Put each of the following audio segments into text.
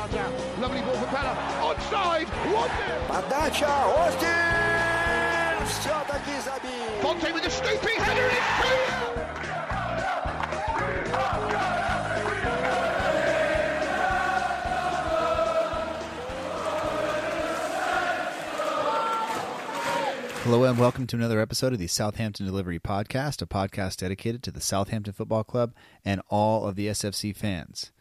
Gerrard down. Lovely ball for Pellè. Onside! Austin! Подача! Остин! Все-таки забил! Conte with a snoopy header in! Hello and welcome to another episode of the Southampton Delivery Podcast, a podcast dedicated to the Southampton Football Club and all of the SFC fans.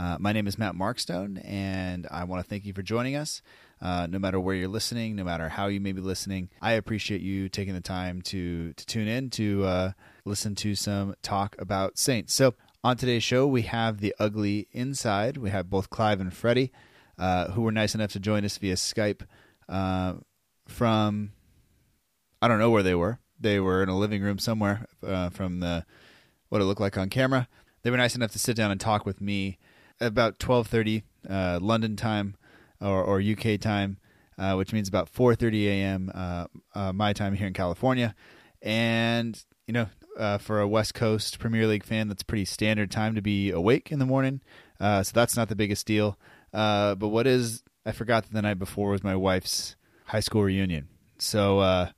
Uh, my name is Matt Markstone, and I want to thank you for joining us. Uh, no matter where you're listening, no matter how you may be listening, I appreciate you taking the time to to tune in to uh, listen to some talk about Saints. So on today's show, we have the ugly inside. We have both Clive and Freddie, uh, who were nice enough to join us via Skype uh, from I don't know where they were. They were in a living room somewhere uh, from the what it looked like on camera. They were nice enough to sit down and talk with me about twelve thirty uh, London time or, or UK time, uh, which means about four thirty a.m. Uh, uh, my time here in California. And you know, uh, for a West Coast Premier League fan, that's pretty standard time to be awake in the morning. Uh, so that's not the biggest deal. But what is I forgot that the night before was my wife's high school reunion. So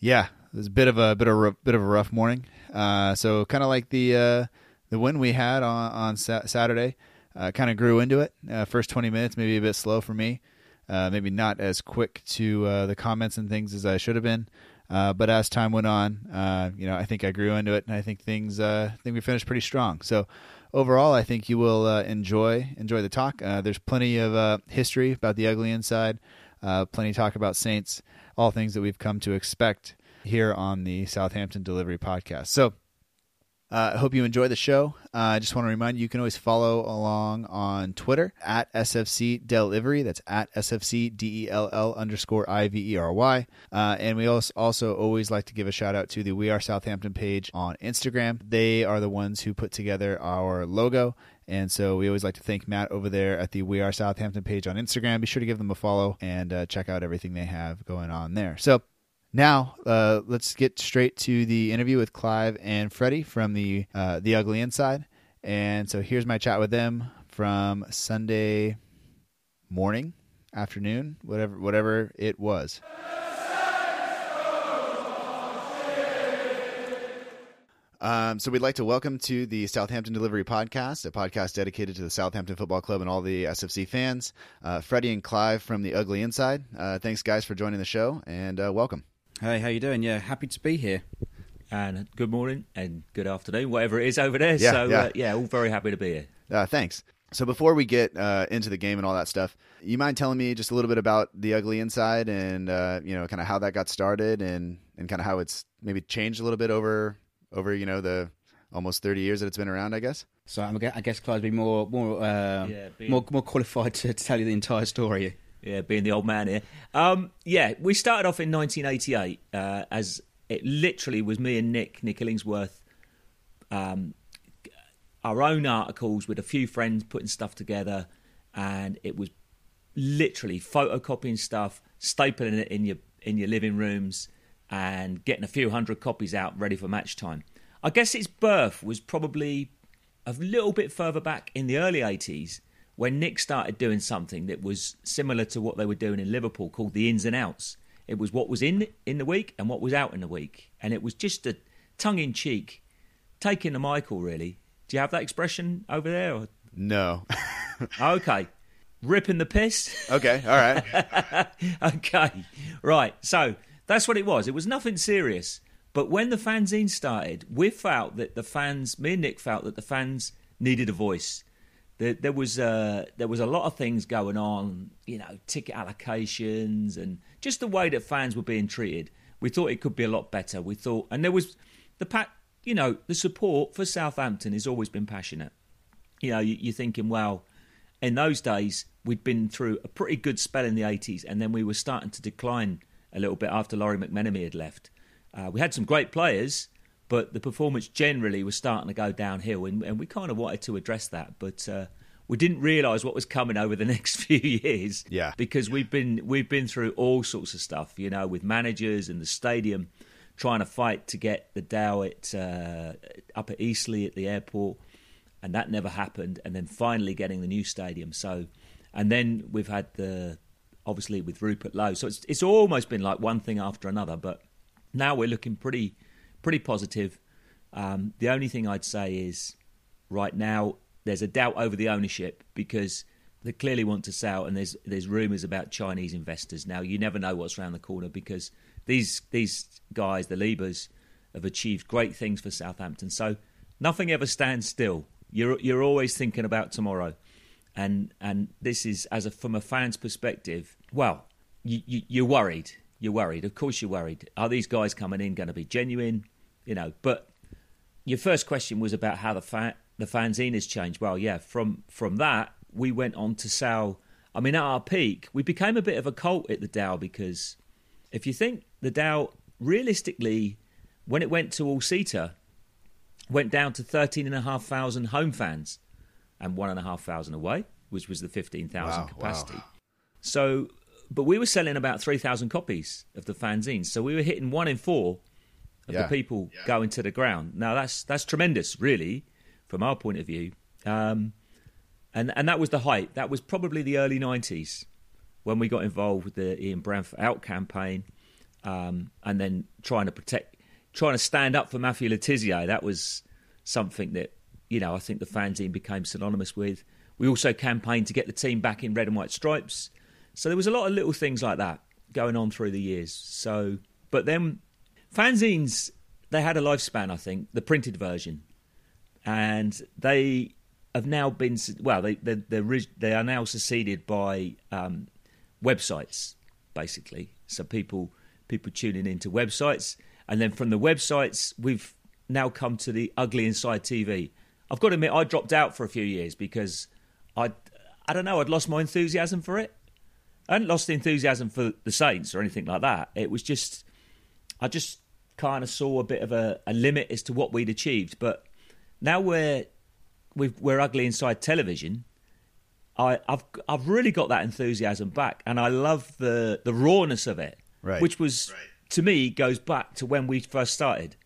yeah, it was a bit of a bit of a, bit of a rough morning. So kind of like the the win we had on on sa- Saturday, uh, kind of grew into it. Uh, first twenty minutes maybe a bit slow for me, uh, maybe not as quick to uh, the comments and things as I should have been. Uh, but as time went on, uh, you know, I think I grew into it, and I think things, I think we finished pretty strong. So overall, I think you will enjoy enjoy the talk. There's plenty of history about the ugly inside, plenty talk about Saints, all things that we've come to expect here on the Southampton Delivery Podcast. So. Uh, I hope you enjoy the show. Uh, I just want to remind you, you can always follow along on Twitter at SFC Delivery. That's at SFC D E L L underscore I V E R Y. Uh, and we also, also always like to give a shout out to the We Are Southampton page on Instagram. They are the ones who put together our logo. And so we always like to thank Matt over there at the We Are Southampton page on Instagram. Be sure to give them a follow and uh, check out everything they have going on there. So now, uh, let's get straight to the interview with Clive and Freddie from the uh, the Ugly Inside. And so here's my chat with them from Sunday morning, afternoon, whatever whatever it was. Um, so we'd like to welcome to the Southampton Delivery Podcast, a podcast dedicated to the Southampton Football Club and all the SFC fans. Uh, Freddie and Clive from the Ugly Inside. Uh, thanks, guys, for joining the show, and uh, welcome. Hey, how you doing? Yeah, happy to be here. and good morning and good afternoon, whatever it is over there. Yeah, so yeah. Uh, yeah, all very happy to be here. Uh, thanks. So before we get uh, into the game and all that stuff, you mind telling me just a little bit about the ugly inside and uh, you know kind of how that got started and and kind of how it's maybe changed a little bit over over you know the almost thirty years that it's been around, I guess. So I'm, I guess Clive's be more more uh, Yeah, being- more more qualified to, to tell you the entire story. Yeah, being the old man here. Um, yeah, we started off in 1988 uh, as it literally was me and Nick, Nick Illingsworth, um, our own articles with a few friends putting stuff together, and it was literally photocopying stuff, stapling it in your in your living rooms, and getting a few hundred copies out ready for match time. I guess its birth was probably a little bit further back in the early 80s when Nick started doing something that was similar to what they were doing in Liverpool called the ins and outs. It was what was in in the week and what was out in the week. And it was just a tongue in cheek, taking the Michael, really. Do you have that expression over there? Or? No. Okay. Ripping the piss? okay. All right. okay, right. So that's what it was. It was nothing serious. But when the fanzine started, we felt that the fans, me and Nick felt that the fans needed a voice. There, there was uh, there was a lot of things going on, you know, ticket allocations and just the way that fans were being treated. We thought it could be a lot better. We thought, and there was the pat, you know, the support for Southampton has always been passionate. You know, you, you're thinking, well, in those days we'd been through a pretty good spell in the 80s, and then we were starting to decline a little bit after Lawrie McMenemy had left. Uh, we had some great players, but the performance generally was starting to go downhill, and, and we kind of wanted to address that, but uh, we didn't realise what was coming over the next few years. Yeah. because we've been we've been through all sorts of stuff, you know, with managers and the stadium trying to fight to get the Dow at uh, up at Eastleigh at the airport, and that never happened. And then finally getting the new stadium. So and then we've had the obviously with Rupert Lowe. So it's it's almost been like one thing after another. But now we're looking pretty pretty positive. Um, the only thing I'd say is right now there's a doubt over the ownership because they clearly want to sell, and there's there's rumours about Chinese investors. Now you never know what's around the corner because these these guys, the Liebherrs, have achieved great things for Southampton. So nothing ever stands still. You're you're always thinking about tomorrow, and and this is as a from a fan's perspective. Well, you, you, you're worried. You're worried. Of course, you're worried. Are these guys coming in going to be genuine? You know, but your first question was about how the fan, the fanzine has changed. Well, yeah, from from that we went on to sell. I mean, at our peak, we became a bit of a cult at the Dell because if you think the Dell realistically, when it went to all seater, went down to thirteen and a half thousand home fans and one and a half thousand away, which was the fifteen thousand Wow, capacity. wow. So, but we were selling about three thousand copies of the fanzines, so we were hitting one in four of Yeah. the people going to the ground. Now that's that's tremendous, really, from our point of view. Um, and and that was the height. That was probably the early '90s when we got involved with the Ian Branfoot Out campaign, um, and then trying to protect, trying to stand up for Matthew Le Tissier. That was something that you know I think the fanzine became synonymous with. We also campaigned to get the team back in red and white stripes. So there was a lot of little things like that going on through the years. So, but then fanzines they had a lifespan. I think the printed version, and they have now been well. They they they're, they are now succeeded by um, websites, basically. So people people tuning into websites, and then from the websites, we've now come to the ugly inside TV. I've got to admit, I dropped out for a few years because I I don't know, I'd lost my enthusiasm for it. I hadn't lost the enthusiasm for the Saints or anything like that. It was just I just kind of saw a bit of a, a limit as to what we'd achieved. But now we're we've, we're ugly inside television. I, I've I've really got that enthusiasm back, and I love the the rawness of it, Right. which was to me goes back to when we first started.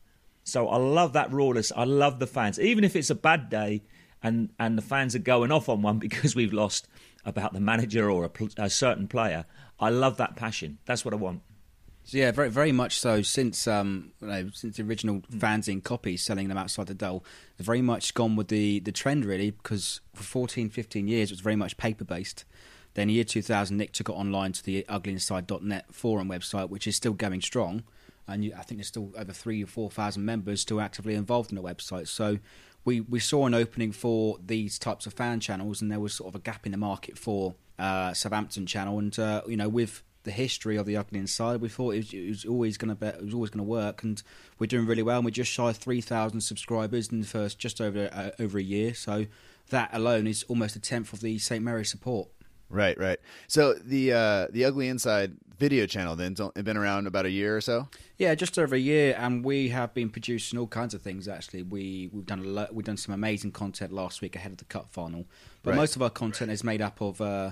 So I love that rawness. I love the fans, even if it's a bad day, and and the fans are going off on one because we've lost about the manager or a, a certain player. I love that passion. That's what I want. So yeah, very very much so. Since um, you know, since the original fanzine copies, selling them outside the Dell, they've very much gone with the the trend really. Because for 14, 15 years, it was very much paper based. Then year 2000, Nick took it online to the uglyinSide.net forum website, which is still going strong. And you, I think there's still over three or four thousand members still actively involved in the website. So we we saw an opening for these types of fan channels, and there was sort of a gap in the market for uh, Southampton channel. And uh, you know, with the history of the Ugly Inside, we thought it was, it was always going to be it was always going to work, and we're doing really well. And we're just shy of three thousand subscribers in the first just over uh, over a year. So that alone is almost a tenth of the St Mary's support. Right, right. So the uh, the Ugly Inside video channel then it's been around about a year or so. Yeah, just over a year, and we have been producing all kinds of things. Actually, we we've done a lot, we've done some amazing content last week ahead of the cup final. But Right. most of our content is made up of uh,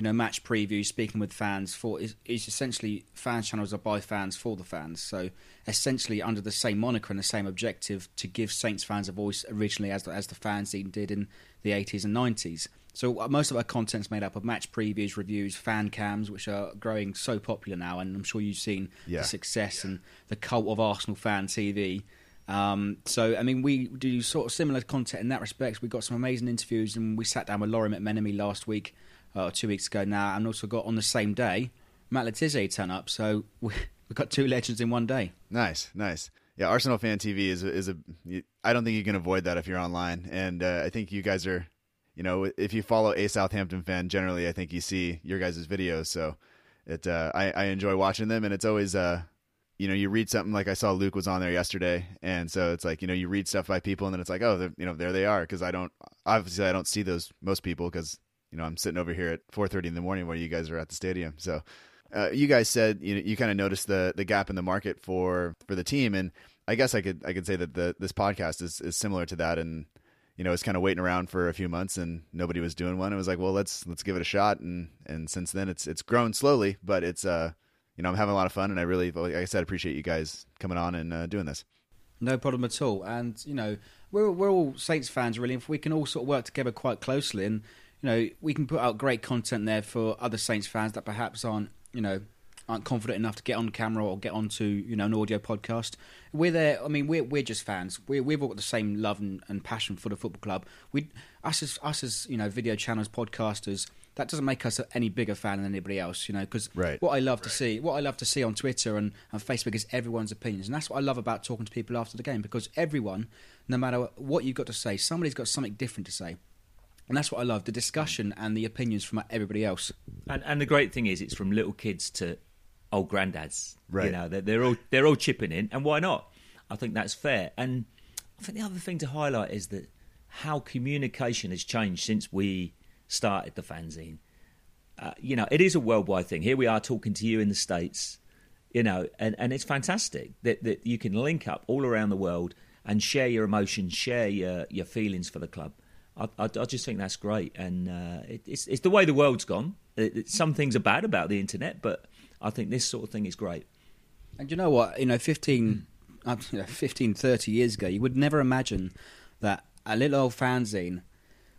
you know match previews, speaking with fans. For is is essentially fan channels are by fans for the fans. So essentially under the same moniker and the same objective to give Saints fans a voice originally as the, as the fanzine did in the 80s and 90s. So uh, most of our content's made up of match previews, reviews, fan cams, which are growing so popular now, and I'm sure you've seen Yeah. the success and the cult of Arsenal fan TV. Um, so, I mean, we do sort of similar content in that respect. We got some amazing interviews, and we sat down with Lawrie McMenemy last week, or two weeks ago now, and also got on the same day Matt Le Tissier turn up. So we, we got two legends in one day. Nice, nice. Yeah, Arsenal fan TV is a, is a. I don't think you can avoid that if you're online, and uh, I think you guys are. You know, if you follow a Southampton fan, generally, I think you see your guys' videos. So, it uh, I, I enjoy watching them, and it's always uh, you know, you read something like I saw Luke was on there yesterday, and so it's like you know, you read stuff by people, and then it's like, oh, you know, there they are, because I don't obviously I don't see those most people because you know I'm sitting over here at 4:30 in the morning where you guys are at the stadium, so. Uh, you guys said you know, you kind of noticed the the gap in the market for for the team, and I guess I could I could say that the this podcast is, is similar to that, and you know it's kind of waiting around for a few months, and nobody was doing one. It was like, well, let's let's give it a shot, and and since then it's it's grown slowly, but it's uh you know I'm having a lot of fun, and I really like I said appreciate you guys coming on and uh, doing this. No problem at all. And you know, we're we're all Saints fans really. And if we can all sort of work together quite closely, and you know, we can put out great content there for other Saints fans that perhaps aren't, you know, aren't confident enough to get on camera or get onto, you know, an audio podcast. We're there. I mean, we're we're just fans. We we've all got the same love and, and passion for the football club. We us as us as you know, video channels, podcasters. That doesn't make us any bigger fan than anybody else, you know. Because Right. what I love to see, what I love to see on Twitter and, and Facebook is everyone's opinions, and that's what I love about talking to people after the game. Because everyone, no matter what you've got to say, somebody's got something different to say. And that's what I love the discussion and the opinions from everybody else. And, and the great thing is, it's from little kids to old granddads. Right. You know, they're, they're all they're all chipping in, and why not? I think that's fair. And I think the other thing to highlight is that how communication has changed since we started the fanzine. Uh, you know, it is a worldwide thing. Here we are talking to you in the states. You know, and, and it's fantastic that, that you can link up all around the world and share your emotions, share your, your feelings for the club. I, I, I just think that's great, and uh, it, it's it's the way the world's gone. It, it- some things are bad about the internet, but I think this sort of thing is great. And you know what? You know, 15, uh, you know, 15 30 years ago, you would never imagine that a little old fanzine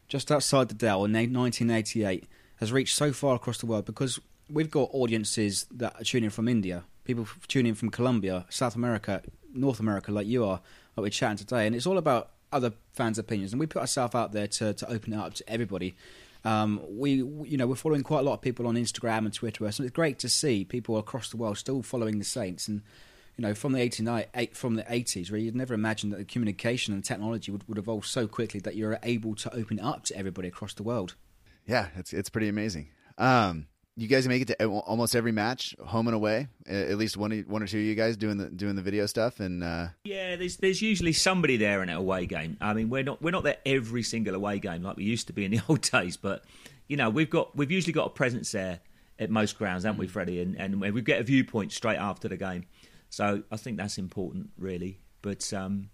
just outside the Dell in 1988 has reached so far across the world because we've got audiences that are tuning from India, people tuning in from Colombia, South America, North America, like you are, like we're chatting today. And it's all about other fans' opinions. And we put ourselves out there to, to open it up to everybody. Um, we, you know, we're following quite a lot of people on Instagram and Twitter, so it's great to see people across the world still following the Saints. And you know, from the 89, eight, from the 80s, where you'd never imagined that the communication and technology would, would evolve so quickly that you're able to open it up to everybody across the world. Yeah, it's it's pretty amazing. Um, you guys make it to almost every match, home and away. At least one one or two of you guys doing the doing the video stuff, and uh, Yeah, there's there's usually somebody there in an away game. I mean, we're not we're not there every single away game like we used to be in the old days, but you know, we've got we've usually got a presence there at most grounds, haven't we, Freddie? And and we get a viewpoint straight after the game. So I think that's important, really. But um,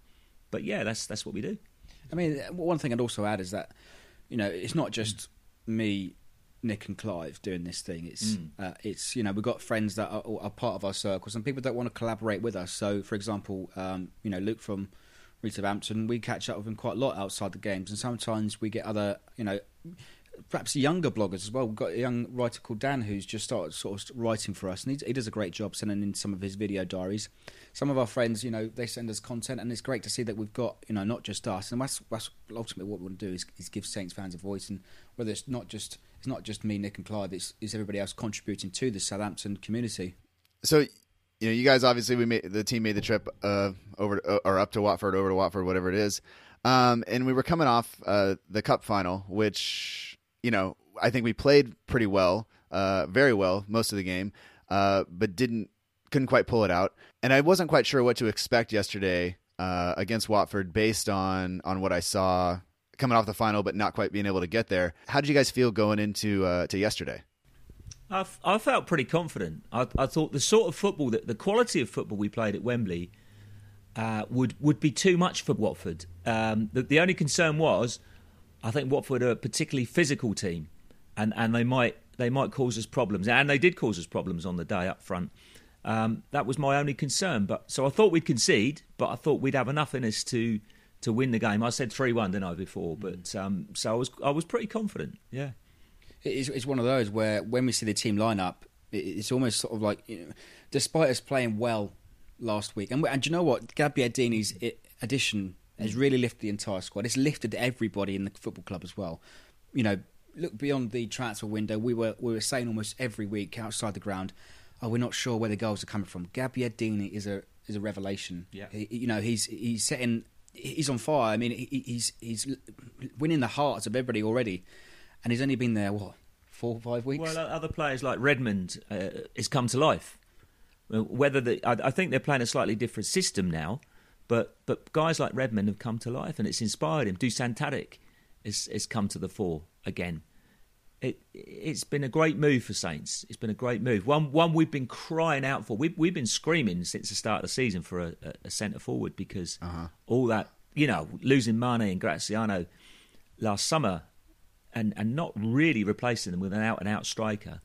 but yeah, that's that's what we do. I mean, one thing I'd also add is that, you know, it's not just me, Nick, and Clive doing this thing. It's, uh, it's you know, we've got friends that are, are part of our circles and people that want to collaborate with us. So, for example, um, you know, Luke from Rita Hampton, we catch up with him quite a lot outside the games, and sometimes we get other, you know, perhaps younger bloggers as well. We've got a young writer called Dan who's just started sort of writing for us, and he, he does a great job sending in some of his video diaries. Some of our friends, you know, they send us content, and it's great to see that we've got, you know, not just us, and that's, that's ultimately what we want to do is, is give Saints fans a voice, and whether it's not just it's not just me, Nick, and Clive, it's, it's everybody else contributing to the Southampton community. so you know, you guys obviously we made the team made the trip uh, over uh, or up to Watford, over to Watford, whatever it is, um, and we were coming off uh, the cup final, which you know I think we played pretty well, uh, very well most of the game, uh, but didn't couldn't quite pull it out, and I wasn't quite sure what to expect yesterday uh, against Watford based on on what I saw coming off the final, but not quite being able to get there. How did you guys feel going into uh, to yesterday? I, f- I felt pretty confident. I, I thought the sort of football that the quality of football we played at Wembley uh, would would be too much for Watford. Um, the, the only concern was, I think Watford are a particularly physical team, and, and they might they might cause us problems, and they did cause us problems on the day up front. Um, that was my only concern. But so I thought we'd concede, but I thought we'd have enough in us to to win the game. I said three one, didn't I before? But um, so I was I was pretty confident. Yeah. It's, it's one of those where when we see the team lineup, it, it's almost sort of like, you know, despite us playing well last week, and, and do you know what? Gabbiadini's i- addition has really lifted the entire squad. It's lifted everybody in the football club as well. You know, look beyond the transfer window. We were we were saying almost every week outside the ground, oh, we're not sure where the goals are coming from. Gabbiadini is a is a revelation. Yeah. He, you know, he's he's setting. He's on fire. I mean, he, he's he's winning the hearts of everybody already, and he's only been there what four or five weeks. Well, other players like Redmond uh, has come to life. Whether the, I, I think they're playing a slightly different system now, but but guys like Redmond have come to life, and it's inspired him. Dusan Tadic has, has come to the fore again. It it's been a great move for Saints. It's been a great move. One one we've been crying out for. We've we've been screaming since the start of the season for a, a, centre forward because uh-huh. all that you know losing Mane and Graziano last summer and and not really replacing them with an out and out striker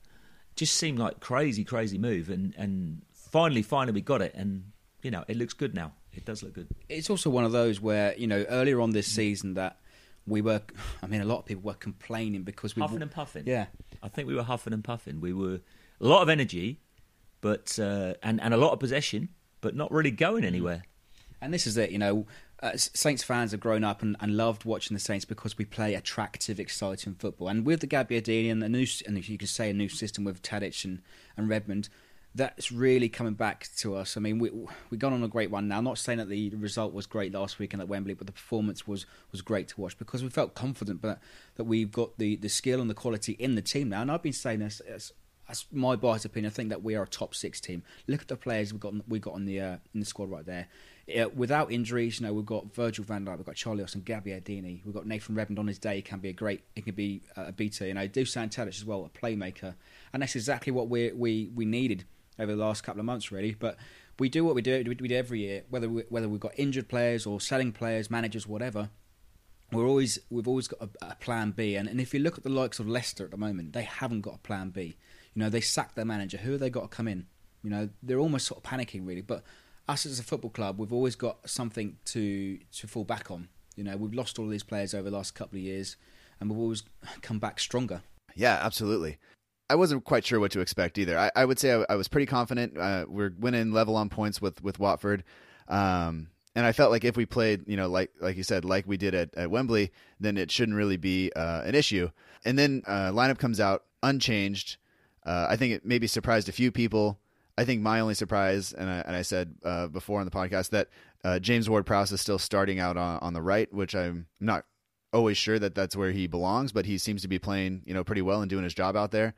just seemed like crazy crazy move and and finally finally we got it and you know it looks good now it does look good it's also one of those where you know earlier on this season that we were. I mean, a lot of people were complaining because we were. Huffing and puffing. Yeah, I think we were huffing and puffing. We were a lot of energy, but uh, and and a lot of possession, but not really going anywhere. And this is it, you know. Uh, Saints fans have grown up and, and, loved watching the Saints because we play attractive, exciting football. And with the Gabbiadini and the new, and you could say a new system with Tadic and, and Redmond, that's really coming back to us. I mean, we we gone on a great one now. I'm not saying that the result was great last weekend at Wembley, but the performance was was great to watch because we felt confident, but that we've got the, the skill and the quality in the team now. And I've been saying this. As, that's my biased opinion. I think that we are a top six team. Look at the players we got we got on the uh, in the squad right there without injuries, you know, we've got Virgil van Dijk, we've got Charlie and Gabbiadini, we've got Nathan Redmond on his day, he can be a great, he can be a beater, you know, Dusan Tadic as well, a playmaker, and that's exactly what we we we needed over the last couple of months, really. But we do what we do, we do every year, whether we, whether we've got injured players or selling players, managers, whatever. We're always we've always got a, a plan B, and, and if you look at the likes of Leicester at the moment, they haven't got a plan B. You know, they sacked their manager. Who have they got to come in? You know, they're almost sort of panicking, really. But us as a football club, we've always got something to to fall back on. You know, we've lost all these players over the last couple of years, and we've always come back stronger. Yeah, absolutely. I wasn't quite sure what to expect either. I, I would say I, I, was pretty confident. Uh, we're winning level on points with with Watford, um, and I felt like if we played, you know, like like you said, like we did at, at Wembley, then it shouldn't really be uh, an issue. And then uh, lineup comes out unchanged. Uh, I think it maybe surprised a few people. I think my only surprise, and I, and I said uh, before on the podcast that uh, James Ward-Prowse is still starting out on, on the right, which I'm not always sure that that's where he belongs, but he seems to be playing you know pretty well and doing his job out there.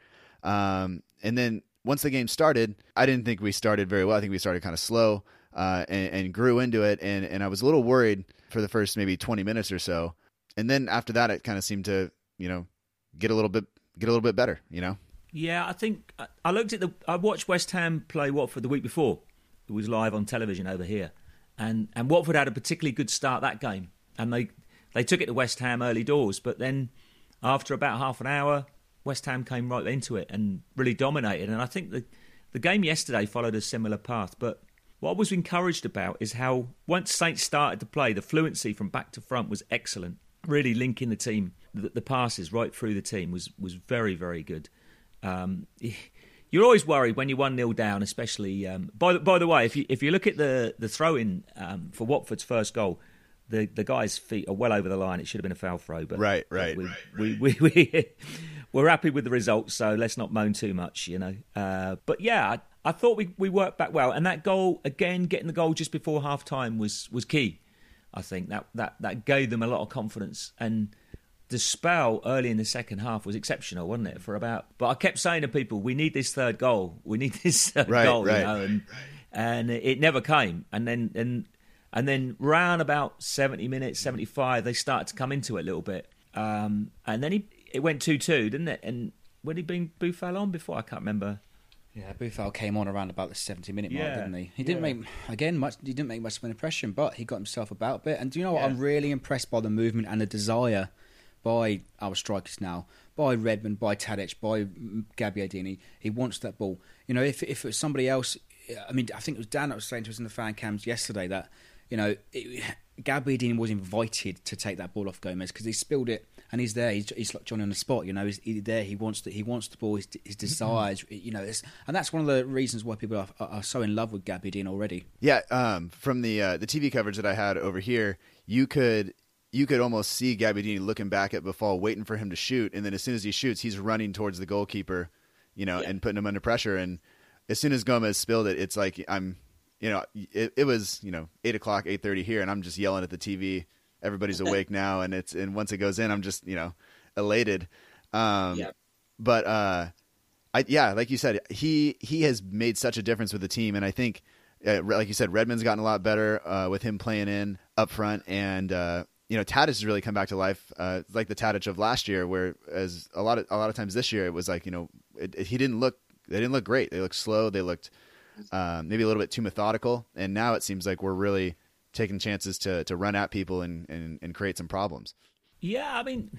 Um, and then once the game started, I didn't think we started very well. I think we started kind of slow uh, and, and, grew into it, and and I was a little worried for the first maybe 20 minutes or so, and then after that, it kind of seemed to you know get a little bit get a little bit better, you know. Yeah, I think I looked at the. I watched West Ham play Watford the week before. It was live on television over here, and and Watford had a particularly good start that game, and they they took it to West Ham early doors, but then after about half an hour, West Ham came right into it and really dominated. And I think the the game yesterday followed a similar path. But what I was encouraged about is how once Saints started to play, the fluency from back to front was excellent. Really linking the team, the, the passes right through the team was was very very good. Um, you're always worried when you're one 0 down, especially. Um, by the, by the way, if you if you look at the the throw in um, for Watford's first goal, the the guy's feet are well over the line. It should have been a foul throw, but right, right, we, right, we, we, we, we're happy with the results, so let's not moan too much, you know. Uh, but yeah, I, I, thought we, we worked back well, and that goal again, getting the goal just before half time was was key. I think that that that gave them a lot of confidence and the spell early in the second half was exceptional, wasn't it? For about, but I kept saying to people, "We need this third goal. We need this third right, goal," right, you know, and and it never came. And then and and then round about seventy minutes, seventy five, they started to come into it a little bit. Um, and then he it went two two, didn't it? And when he been Boufal on before, I can't remember. Yeah, Boufal came on around about the seventy minute mark, Yeah, didn't he? He didn't yeah. make again much. He didn't make much of an impression, but he got himself about a bit. And do you know what? Yeah. I'm really impressed by the movement and the desire by our strikers now, by Redmond, by Tadic, by Gabbiadini. He wants that ball. You know, if if it was somebody else, I mean, I think it was Dan that was saying to us in the fan cams yesterday that you know it, Gabbiadini was invited to take that ball off Gomes because he spilled it and he's there. He's, he's like Johnny on the spot. You know, he's, he's there. He wants the, he wants the ball. His, his desires. You know, it's, and that's one of the reasons why people are, are, so in love with Gabbiadini already. Yeah, um, from the uh, the TV coverage that I had over here, you could you could almost see Gabbiadini looking back at Boufal, waiting for him to shoot, and then as soon as he shoots, he's running towards the goalkeeper, you know, and putting him under pressure. And as soon as Gomes spilled it, it's like I'm, you know, it, it was you know eight o'clock, eight thirty here, and I'm just yelling at the TV. Everybody's awake now, and it's and once it goes in, I'm just you know elated. Um, Yeah. But uh, I yeah, like you said, he he has made such a difference with the team, and I think, uh, like you said, Redmond's gotten a lot better uh, with him playing in up front, and uh, you know Tadic has really come back to life, uh, like the Tadic of last year, where as a lot of a lot of times this year it was like you know it, it- he didn't look they didn't look great, they looked slow, they looked um, maybe a little bit too methodical, and now it seems like we're really taking chances to to run at people and and, and create some problems. Yeah, I mean,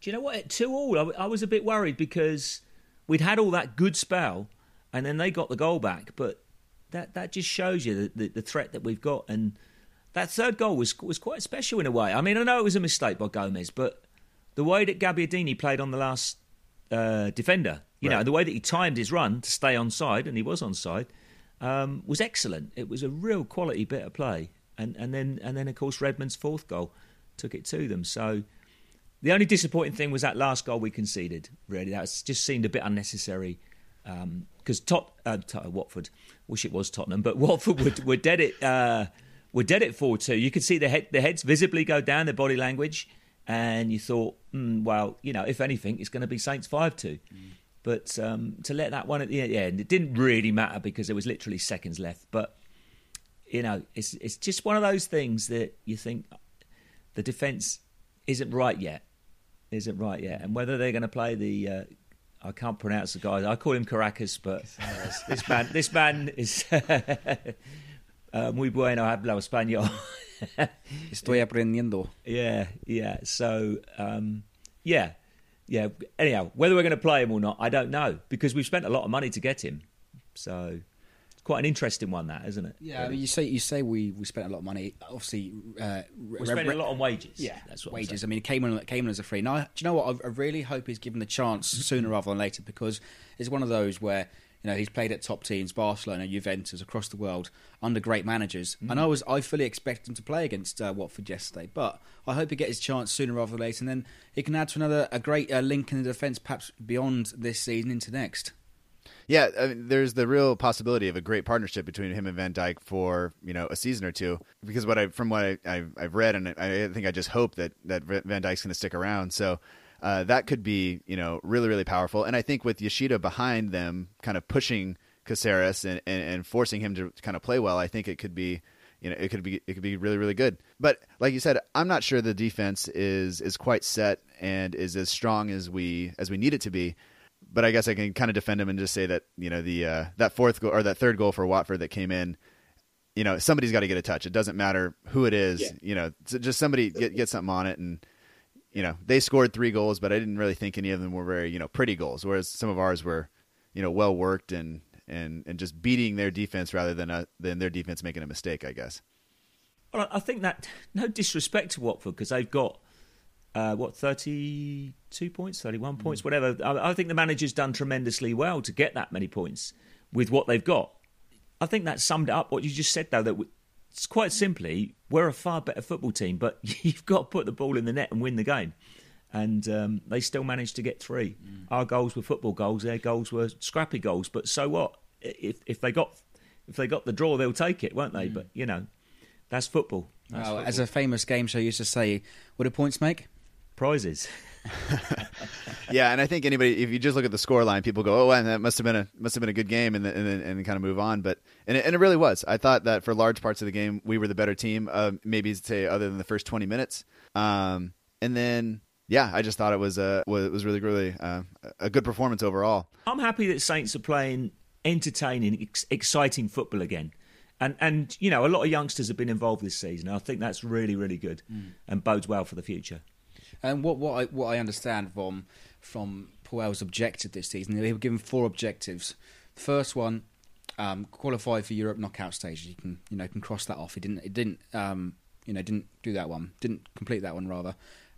do you know what? At two all, I was a bit worried because we'd had all that good spell, and then they got the goal back. But that that just shows you the, the, the threat that we've got, and that third goal was was quite special in a way. I mean, I know it was a mistake by Gomes, but the way that Gabbiadini played on the last uh, defender, you know, Right. the way that he timed his run to stay on side, and he was on side, um, was excellent. It was a real quality bit of play, and and then and then of course Redmond's fourth goal took it to them. So the only disappointing thing was that last goal we conceded. Really, that just seemed a bit unnecessary. Because Tot, uh, Tot- Watford, wish it was Tottenham, but Watford were, were dead at uh, were dead at four two. You could see the head, the heads visibly go down, their body language, and you thought, mm, well, you know, if anything, it's going to be Saints five two. But um, to let that one at the end, it didn't really matter because there was literally seconds left. But you know, it's it's just one of those things that you think the defence isn't right yet, isn't right yet, and whether they're going to play the. Uh, I can't pronounce the guy. I call him Caracas, but this man, this man is uh, muy bueno habla español. Estoy aprendiendo. yeah, yeah. So, um, yeah, yeah. Anyhow, whether we're going to play him or not, I don't know because we've spent a lot of money to get him. So, it's quite an interesting one, that isn't it? Yeah, I mean, you say you say we, we spent a lot of money. Obviously, uh, we're spending a lot on wages. Yeah, that's what I'm wages. I mean, it came in, it came in as a free. Now, do you know what? I, I really hope he's given the chance sooner rather than later because it's one of those where you know he's played at top teams, Barcelona, Juventus, across the world under great managers. Mm-hmm. And I was I fully expect him to play against uh, Watford yesterday, but I hope he gets his chance sooner rather than later, and then he can add to another a great uh, link in the defence, perhaps beyond this season into next. Yeah, I mean, there's the real possibility of a great partnership between him and Van Dijk for you know a season or two. Because what I from what I, I've, I've read, and I, I think I just hope that that Van Dijk's going to stick around. So uh, that could be you know really really powerful. And I think with Yoshida behind them, kind of pushing Caceres and, and, and forcing him to kind of play well, I think it could be you know it could be it could be really really good. But like you said, I'm not sure the defense is is quite set and is as strong as we as we need it to be but I guess I can kind of defend him and just say that you know the uh, that fourth goal or that third goal for Watford that came in, you know somebody's got to get a touch. It doesn't matter who it is, Yeah. you know, just somebody get get something on it. And you know they scored three goals, but I didn't really think any of them were very you know pretty goals. Whereas some of ours were you know well worked and and and just beating their defense rather than uh, than their defense making a mistake. I guess. Well, I think that no disrespect to Watford because they've got uh, what thirty-two points, thirty-one points, whatever. I, I think the manager's done tremendously well to get that many points with what they've got. I think that summed up what you just said, though. That w- quite simply we're a far better football team, but you've got to put the ball in the net and win the game. And um, they still managed to get three. Our goals were football goals; their goals were scrappy goals. But so what? If if they got if they got the draw, they'll take it, won't they? But you know, that's football. That's Well, football. as a famous game show used to say, what do points make? prizes. yeah, and I think anybody, if you just look at the score line, people go, "Oh, and that must have been a must have been a good game," and then, and, and kind of move on. But and it, and it really was. I thought that for large parts of the game, we were the better team. Uh, maybe say other than the first twenty minutes, um, and then yeah, I just thought it was a was, was really really uh, a good performance overall. I'm happy that Saints are playing entertaining, ex- exciting football again. And and you know, a lot of youngsters have been involved this season. I think that's really really good and bodes well for the future. And what what I what I understand from from Puel's objective this season, they were given four objectives. First one, um, qualify for Europe knockout stages. You can you know can cross that off. He didn't it didn't um, you know didn't do that one. Didn't complete that one rather.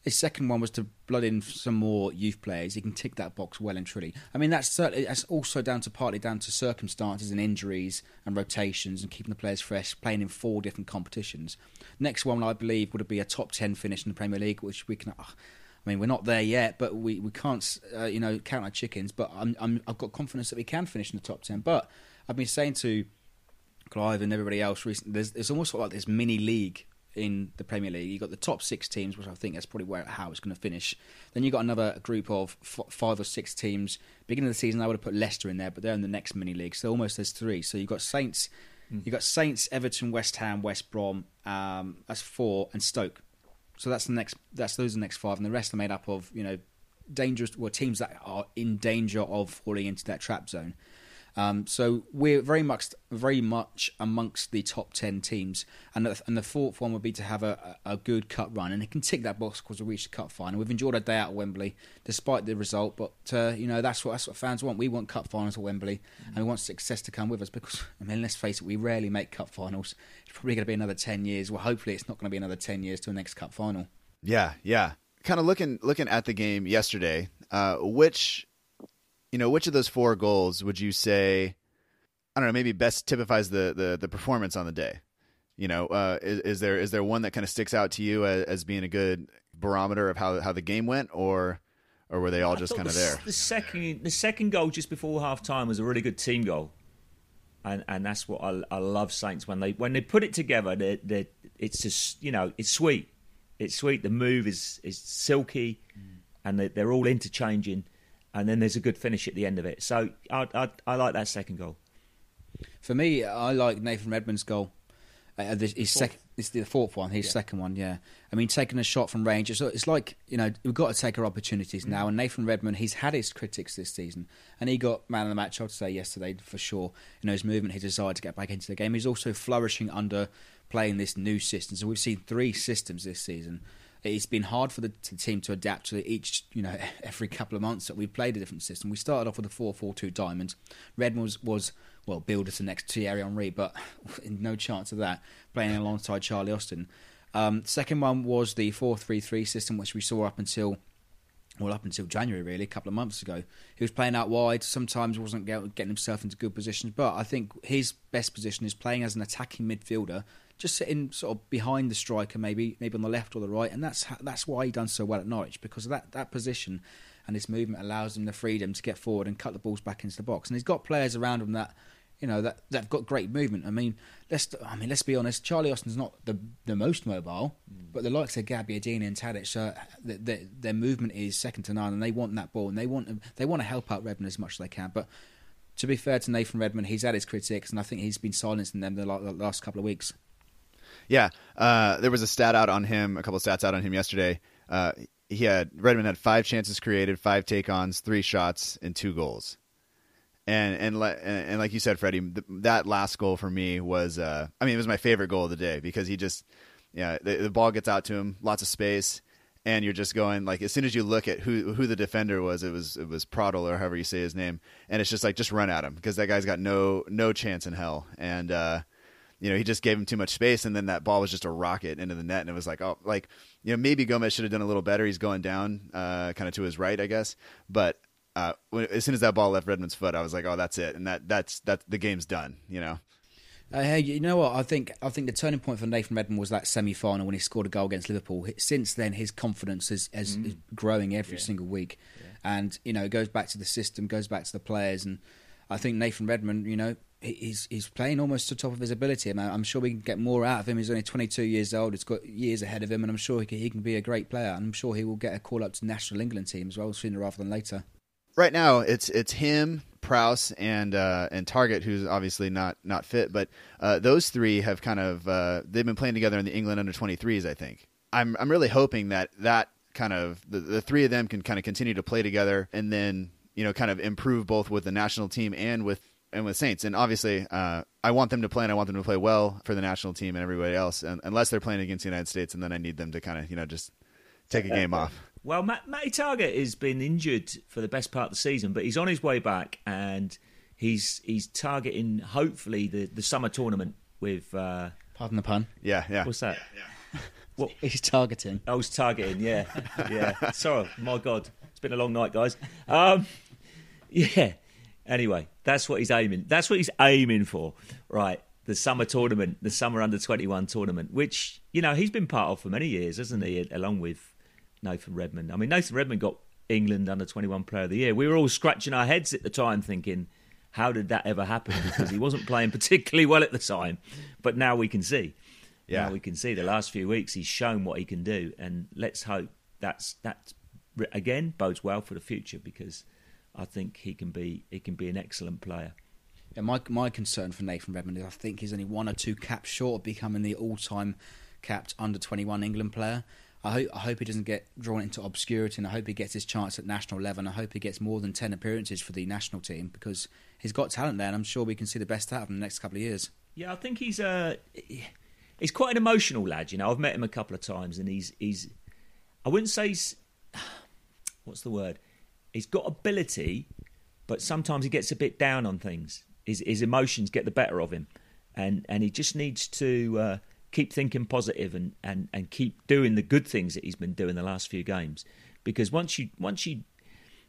His second one was to blood in some more youth players. He can tick that box well and truly. I mean, that's certainly that's also down to partly down to circumstances and injuries and rotations and keeping the players fresh, playing in four different competitions. Next one, I believe, would be a top ten finish in the Premier League, which we can. ah, I mean, we're not there yet, but we, we can't, uh, you know, count our chickens. But I'm, I'm, I've got confidence that we can finish in the top ten. But I've been saying to Clive and everybody else recently, there's, there's almost like this mini league in the Premier League. You've got the top six teams, which I think that's probably where how it's going to finish. Then you've got another group of f- five or six teams. Beginning of the season, I would have put Leicester in there, but they're in the next mini league, so almost there's three. So you've got Saints, you've got Saints, Everton, West Ham, West Brom. Um, that's four, and Stoke. So that's the next. That's those are the next five, and the rest are made up of you know dangerous well teams that are in danger of falling into that trap zone. Um, so we're very much, very much amongst the top ten teams, and the, and the fourth one would be to have a, a good cup run, and it can tick that box because we reached the cup final. We've enjoyed a day out at Wembley, despite the result, but uh, you know that's what that's what fans want. We want cup finals at Wembley, and we want success to come with us because I mean, let's face it, we rarely make cup finals. It's probably going to be another ten years. Well, hopefully, it's not going to be another ten years to the next cup final. Yeah, yeah. Kind of looking looking at the game yesterday. Uh, which, you know, which of those four goals would you say? I don't know. Maybe best typifies the the, the performance on the day. You know, uh, is, is there is there one that kind of sticks out to you as, as being a good barometer of how how the game went, or or were they all I just kind of the, there? The second, the second goal just before half time was a really good team goal, and and that's what I, I love Saints when they when they put it together. They they it's just you know it's sweet, it's sweet. The move is is silky, and they, they're all interchanging, and then there's a good finish at the end of it. So I I, I like that second goal. For me, I like Nathan Redmond's goal. Uh, this, his second, it's the fourth one. His second one, yeah. I mean, taking a shot from range. It's, it's like you know we've got to take our opportunities now. And Nathan Redmond, he's had his critics this season, and he got man of the match. I'd say yesterday for sure. You know his movement, his desire to get back into the game. He's also flourishing under playing this new system. So we've seen three systems this season. It's been hard for the, team to adapt to each, you know, every couple of months that we've played a different system. We started off with a 4-4-2 diamond. Redmond was, was well, billed as the next Thierry Henry, but no chance of that, playing alongside Charlie Austin. Um, second one was the 4-3-3 system, which we saw up until well, up until January, really, a couple of months ago. He was playing out wide, sometimes wasn't getting himself into good positions, but I think his best position is playing as an attacking midfielder, just sitting sort of behind the striker, maybe maybe on the left or the right, and that's that's why he done so well at Norwich because of that that position and his movement allows him the freedom to get forward and cut the balls back into the box. And he's got players around him that you know that that've got great movement. I mean, let's I mean let's be honest. Charlie Austin's not the the most mobile, but the likes of Gabby Gabbiadini and Tadic, uh, th their, their movement is second to none, and they want that ball and they want they want to help out Redmond as much as they can. But to be fair to Nathan Redmond, he's had his critics, and I think he's been silencing them the the last couple of weeks. Yeah, uh, there was a stat out on him, a couple of stats out on him yesterday. Uh, he had Redmond had five chances created, five take-ons, three shots, and two goals. And and le- and, like you said, Freddie, th- that last goal for me was, uh, I mean, it was my favorite goal of the day because he just, yeah, the, the ball gets out to him, lots of space, and you're just going like, as soon as you look at who who the defender was, it was it was Prödl or however you say his name, and it's just like just run at him because that guy's got no no chance in hell, and. uh you know, he just gave him too much space, and then that ball was just a rocket into the net, and it was like, oh, like you know, maybe Gomes should have done a little better. He's going down, uh, kind of to his right, I guess. But uh, when, as soon as that ball left Redmond's foot, I was like, oh, that's it, and that that's that the game's done. You know, Uh, hey, you know what? I think I think the turning point for Nathan Redmond was that semi final when he scored a goal against Liverpool. Since then, his confidence is, is, is growing every single week, and you know it goes back to the system, goes back to the players, and I think Nathan Redmond, you know, he- he's he's playing almost to the top of his ability. I mean, I'm sure we can get more out of him. He's only 22 years old. He's got years ahead of him, and I'm sure he can, he can be a great player. And I'm sure he will get a call up to the national England team as well sooner rather than later. Right now it's it's him, Prowse, and uh, and Targett, who's obviously not not fit, but uh, those three have kind of uh, they've been playing together in the England under 23s. I think I'm I'm really hoping that that kind of the, the three of them can kind of continue to play together, and then you know kind of improve both with the national team and with and with Saints. And obviously, uh, I want them to play, and I want them to play well for the national team and everybody else, and, unless they're playing against the United States, and then I need them to kind of you know just take a game off. Well, Matt, Matty Targett has been injured for the best part of the season, but he's on his way back, and he's he's targeting hopefully the, the summer tournament with uh, Pardon the pun. Yeah, yeah. what's that? yeah what He's targeting. I was targeting, yeah, yeah. Sorry, my God, it's been a long night, guys. Um, yeah. Anyway, that's what he's aiming. That's what he's aiming for, right? The summer tournament, the summer under twenty one tournament, which you know he's been part of for many years, hasn't he? Along with Nathan Redmond. I mean, Nathan Redmond got England under twenty one Player of the Year. We were all scratching our heads at the time, thinking, "How did that ever happen?" Because he wasn't playing particularly well at the time, but now we can see. Yeah. Now we can see the last few weeks he's shown what he can do, and let's hope that's that again bodes well for the future because I think he can be he can be an excellent player. Yeah, my my concern for Nathan Redmond is I think he's only one or two caps short of becoming the all-time capped under 21 England player. I hope, I hope he doesn't get drawn into obscurity, and I hope he gets his chance at national level. And I hope he gets more than ten appearances for the national team because he's got talent there, and I'm sure we can see the best out of him in the next couple of years. Yeah, I think he's uh, he's quite an emotional lad. You know, I've met him a couple of times, and he's he's I wouldn't say he's what's the word. He's got ability, but sometimes he gets a bit down on things. His his emotions get the better of him, and and he just needs to uh, keep thinking positive and, and and keep doing the good things that he's been doing the last few games. Because once you once you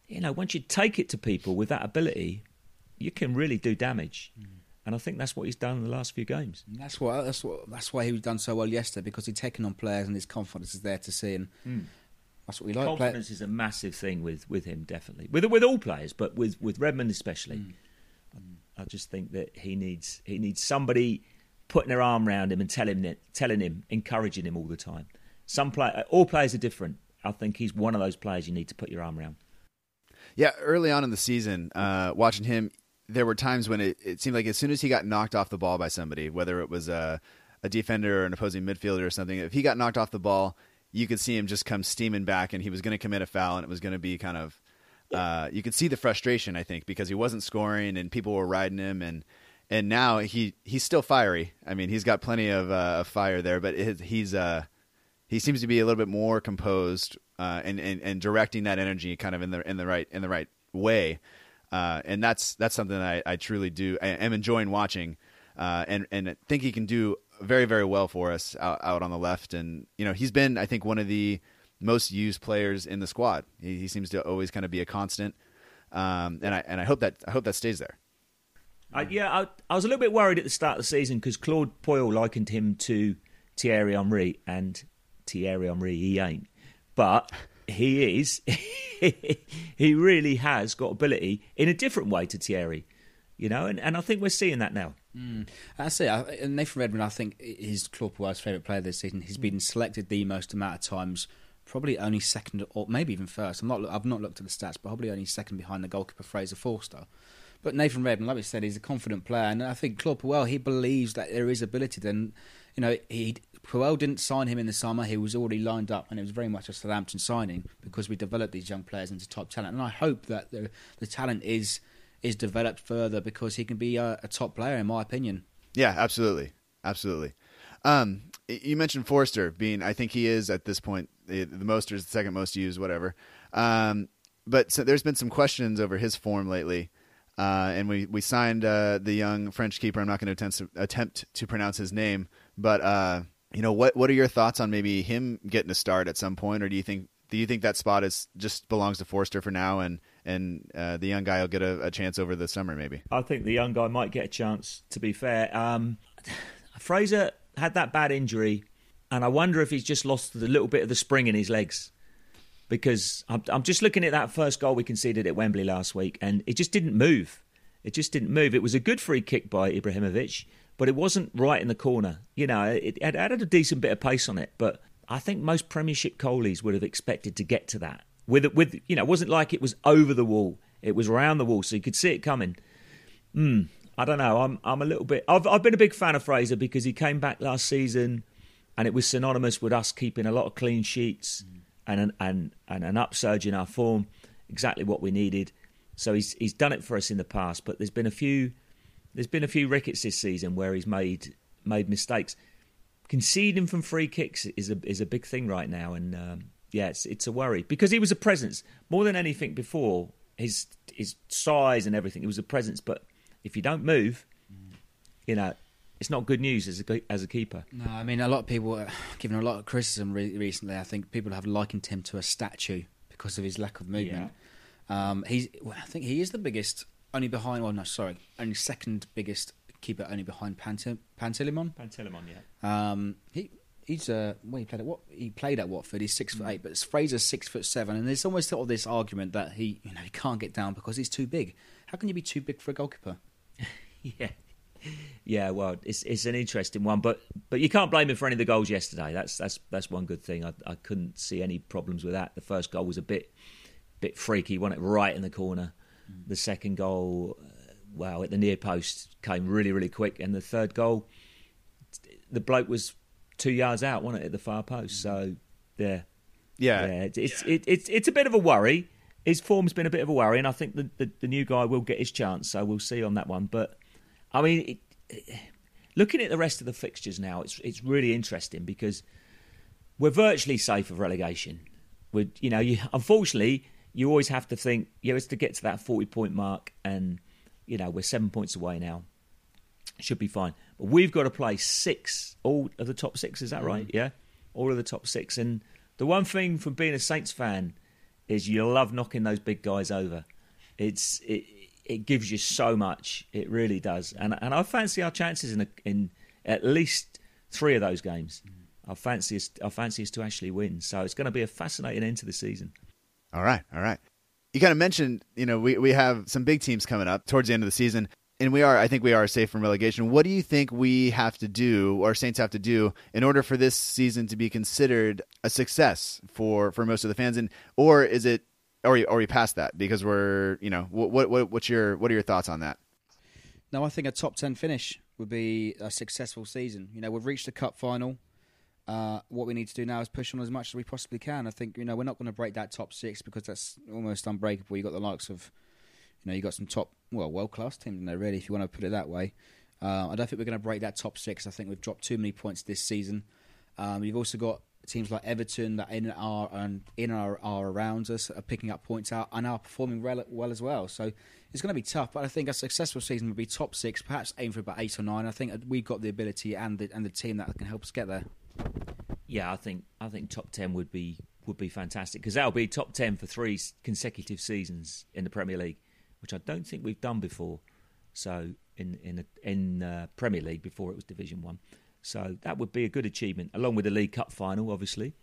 you know once you take it to people with that ability, you can really do damage. Mm. And I think that's what he's done in the last few games. And that's what that's what that's why he was done so well yesterday because he'd taken on players and his confidence is there to see, and hmm. that's what we like. Play- Confidence is a massive thing with, with him, definitely. With with all players, but with, with Redmond especially. Hmm. I, I just think that he needs he needs somebody putting their arm around him and telling him, telling him, encouraging him all the time. Some play, all players are different. I think he's one of those players you need to put your arm around. Yeah, early on in the season, uh, watching him, there were times when it, it seemed like as soon as he got knocked off the ball by somebody, whether it was a, a defender or an opposing midfielder or something, if he got knocked off the ball, you could see him just come steaming back, and he was going to commit a foul, and it was going to be kind of. Uh, you could see the frustration, I think, because he wasn't scoring and people were riding him, and and now he he's still fiery. I mean, he's got plenty of, uh, fire there, but he's uh, he seems to be a little bit more composed uh, and, and and directing that energy kind of in the in the right in the right way, uh, and that's that's something that I, I truly do. I am enjoying watching, uh, and and think he can do very very well for us out, out on the left. And you know, he's been I think one of the most used players in the squad. He, he seems to always kind of be a constant, um, and I and I hope that I hope that stays there. I, mm. yeah, I, I was a little bit worried at the start of the season because Claude Puel likened him to Thierry Henry, and Thierry Henry he ain't, but he is. he really has got ability in a different way to Thierry, you know, and, and I think we're seeing that now. Mm. That's it. I, Nathan Redmond, I think, is Claude Puel's favourite player this season. He's mm. been selected the most amount of times, probably only second or maybe even first. I'm not. I've not looked at the stats, but probably only second behind the goalkeeper Fraser Forster. But Nathan Redmond, like we said, he's a confident player, and I think Claude Puel he believes that there is ability. Then, you know, he Puel didn't sign him in the summer; he was already lined up, and it was very much a Southampton signing because we developed these young players into top talent. And I hope that the the talent is is developed further because he can be a, a top player, in my opinion. Yeah, absolutely, absolutely. Um, you mentioned Forster being, I think he is at this point the, the most or the second most used, whatever. Um, but so there's been some questions over his form lately, uh, and we we signed uh, the young French keeper. I'm not going to attempt to, pronounce his name, but uh, you know what what are your thoughts on maybe him getting a start at some point, or do you think do you think that spot is just belongs to Forster for now, and and uh, the young guy will get a, a chance over the summer maybe? I think the young guy might get a chance. To be fair, um, Fraser had that bad injury, and I wonder if he's just lost a little bit of the spring in his legs. Because I'm, I'm just looking at that first goal we conceded at Wembley last week, and it just didn't move. It just didn't move. It was a good free kick by Ibrahimovic, but it wasn't right in the corner. You know, it, it had a decent bit of pace on it, but I think most Premiership goalies would have expected to get to that. With with you know, it wasn't like it was over the wall. It was around the wall, so you could see it coming. Hmm. I don't know. I'm I'm a little bit. I've I've been a big fan of Fraser because he came back last season, and it was synonymous with us keeping a lot of clean sheets and and and an upsurge in our form, exactly what we needed. So he's he's done it for us in the past, but there's been a few there's been a few rickets this season where he's made made mistakes. Conceding from free kicks is a is a big thing right now, and um, yeah, it's it's a worry because he was a presence more than anything before. His his size and everything, he was a presence. But if you don't move, you know, it's not good news as a as a keeper. No, I mean a lot of people are giving a lot of criticism re- recently. I think people have likened him to a statue because of his lack of movement. Um, he's, well, I think he is the biggest, only behind. Well, no, sorry, only second biggest keeper, only behind Pant- Pantilimon. Pantilimon, yeah. Um, he he's uh, well, he played at what he played at Watford. He's six foot eight, but Fraser's six foot seven, and there's almost sort of this argument that he you know he can't get down because he's too big. How can you be too big for a goalkeeper? Yeah, yeah. Well, it's it's an interesting one, but but you can't blame him for any of the goals yesterday. That's that's that's one good thing. I I couldn't see any problems with that. The first goal was a bit bit freaky. Won it right in the corner. The second goal, uh, wow, at the near post came really really quick, and the third goal, the bloke was two yards out, wasn't it, at the far post? So Yeah, Yeah. yeah. It's it's it, it's it's a bit of a worry. His form's been a bit of a worry, and I think the the, the new guy will get his chance. So we'll see on that one. But I mean, it, it- looking at the rest of the fixtures now, it's it's really interesting because we're virtually safe of relegation. We, you know, you unfortunately you always have to think, you know, it's to get to that forty point mark, and you know we're seven points away now. Should be fine, but we've got to play six, all of the top six. Is that right? Mm-hmm. Yeah, all of the top six. And the one thing from being a Saints fan is you love knocking those big guys over. It's it it gives you so much. It really does. And and I fancy our chances in a, in at least three of those games. I fancy us, I fancy us to actually win. So it's going to be a fascinating end to the season. All right, all right. You kind of mentioned, you know, we, we have some big teams coming up towards the end of the season, and we are, I think we are safe from relegation. What do you think we have to do, or Saints have to do, in order for this season to be considered a success for, for most of the fans? And or is it, or are we, past that because we're, you know, what what what's your what are your thoughts on that? No, I think a top 10 finish would be a successful season. You know, we've reached the cup final. Uh, what we need to do now is push on as much as we possibly can. I think, you know, we're not going to break that top six because that's almost unbreakable. You've got the likes of, you know, you've got some top, well, world class teams in there, really, if you want to put it that way. Uh, I don't think we're going to break that top six. I think we've dropped too many points this season. Um, you've also got teams like Everton that in our and in are around us are picking up points out and are performing well, well as well. So it's going to be tough. But I think a successful season would be top six, perhaps aim for about eight or nine. I think we've got the ability and the and the team that can help us get there. Yeah, I think I think top ten would be would be fantastic because that'll be top ten for three consecutive seasons in the Premier League, which I don't think we've done before. So in in a, in uh, Premier League before it was Division One, so that would be a good achievement, along with the League Cup final, obviously,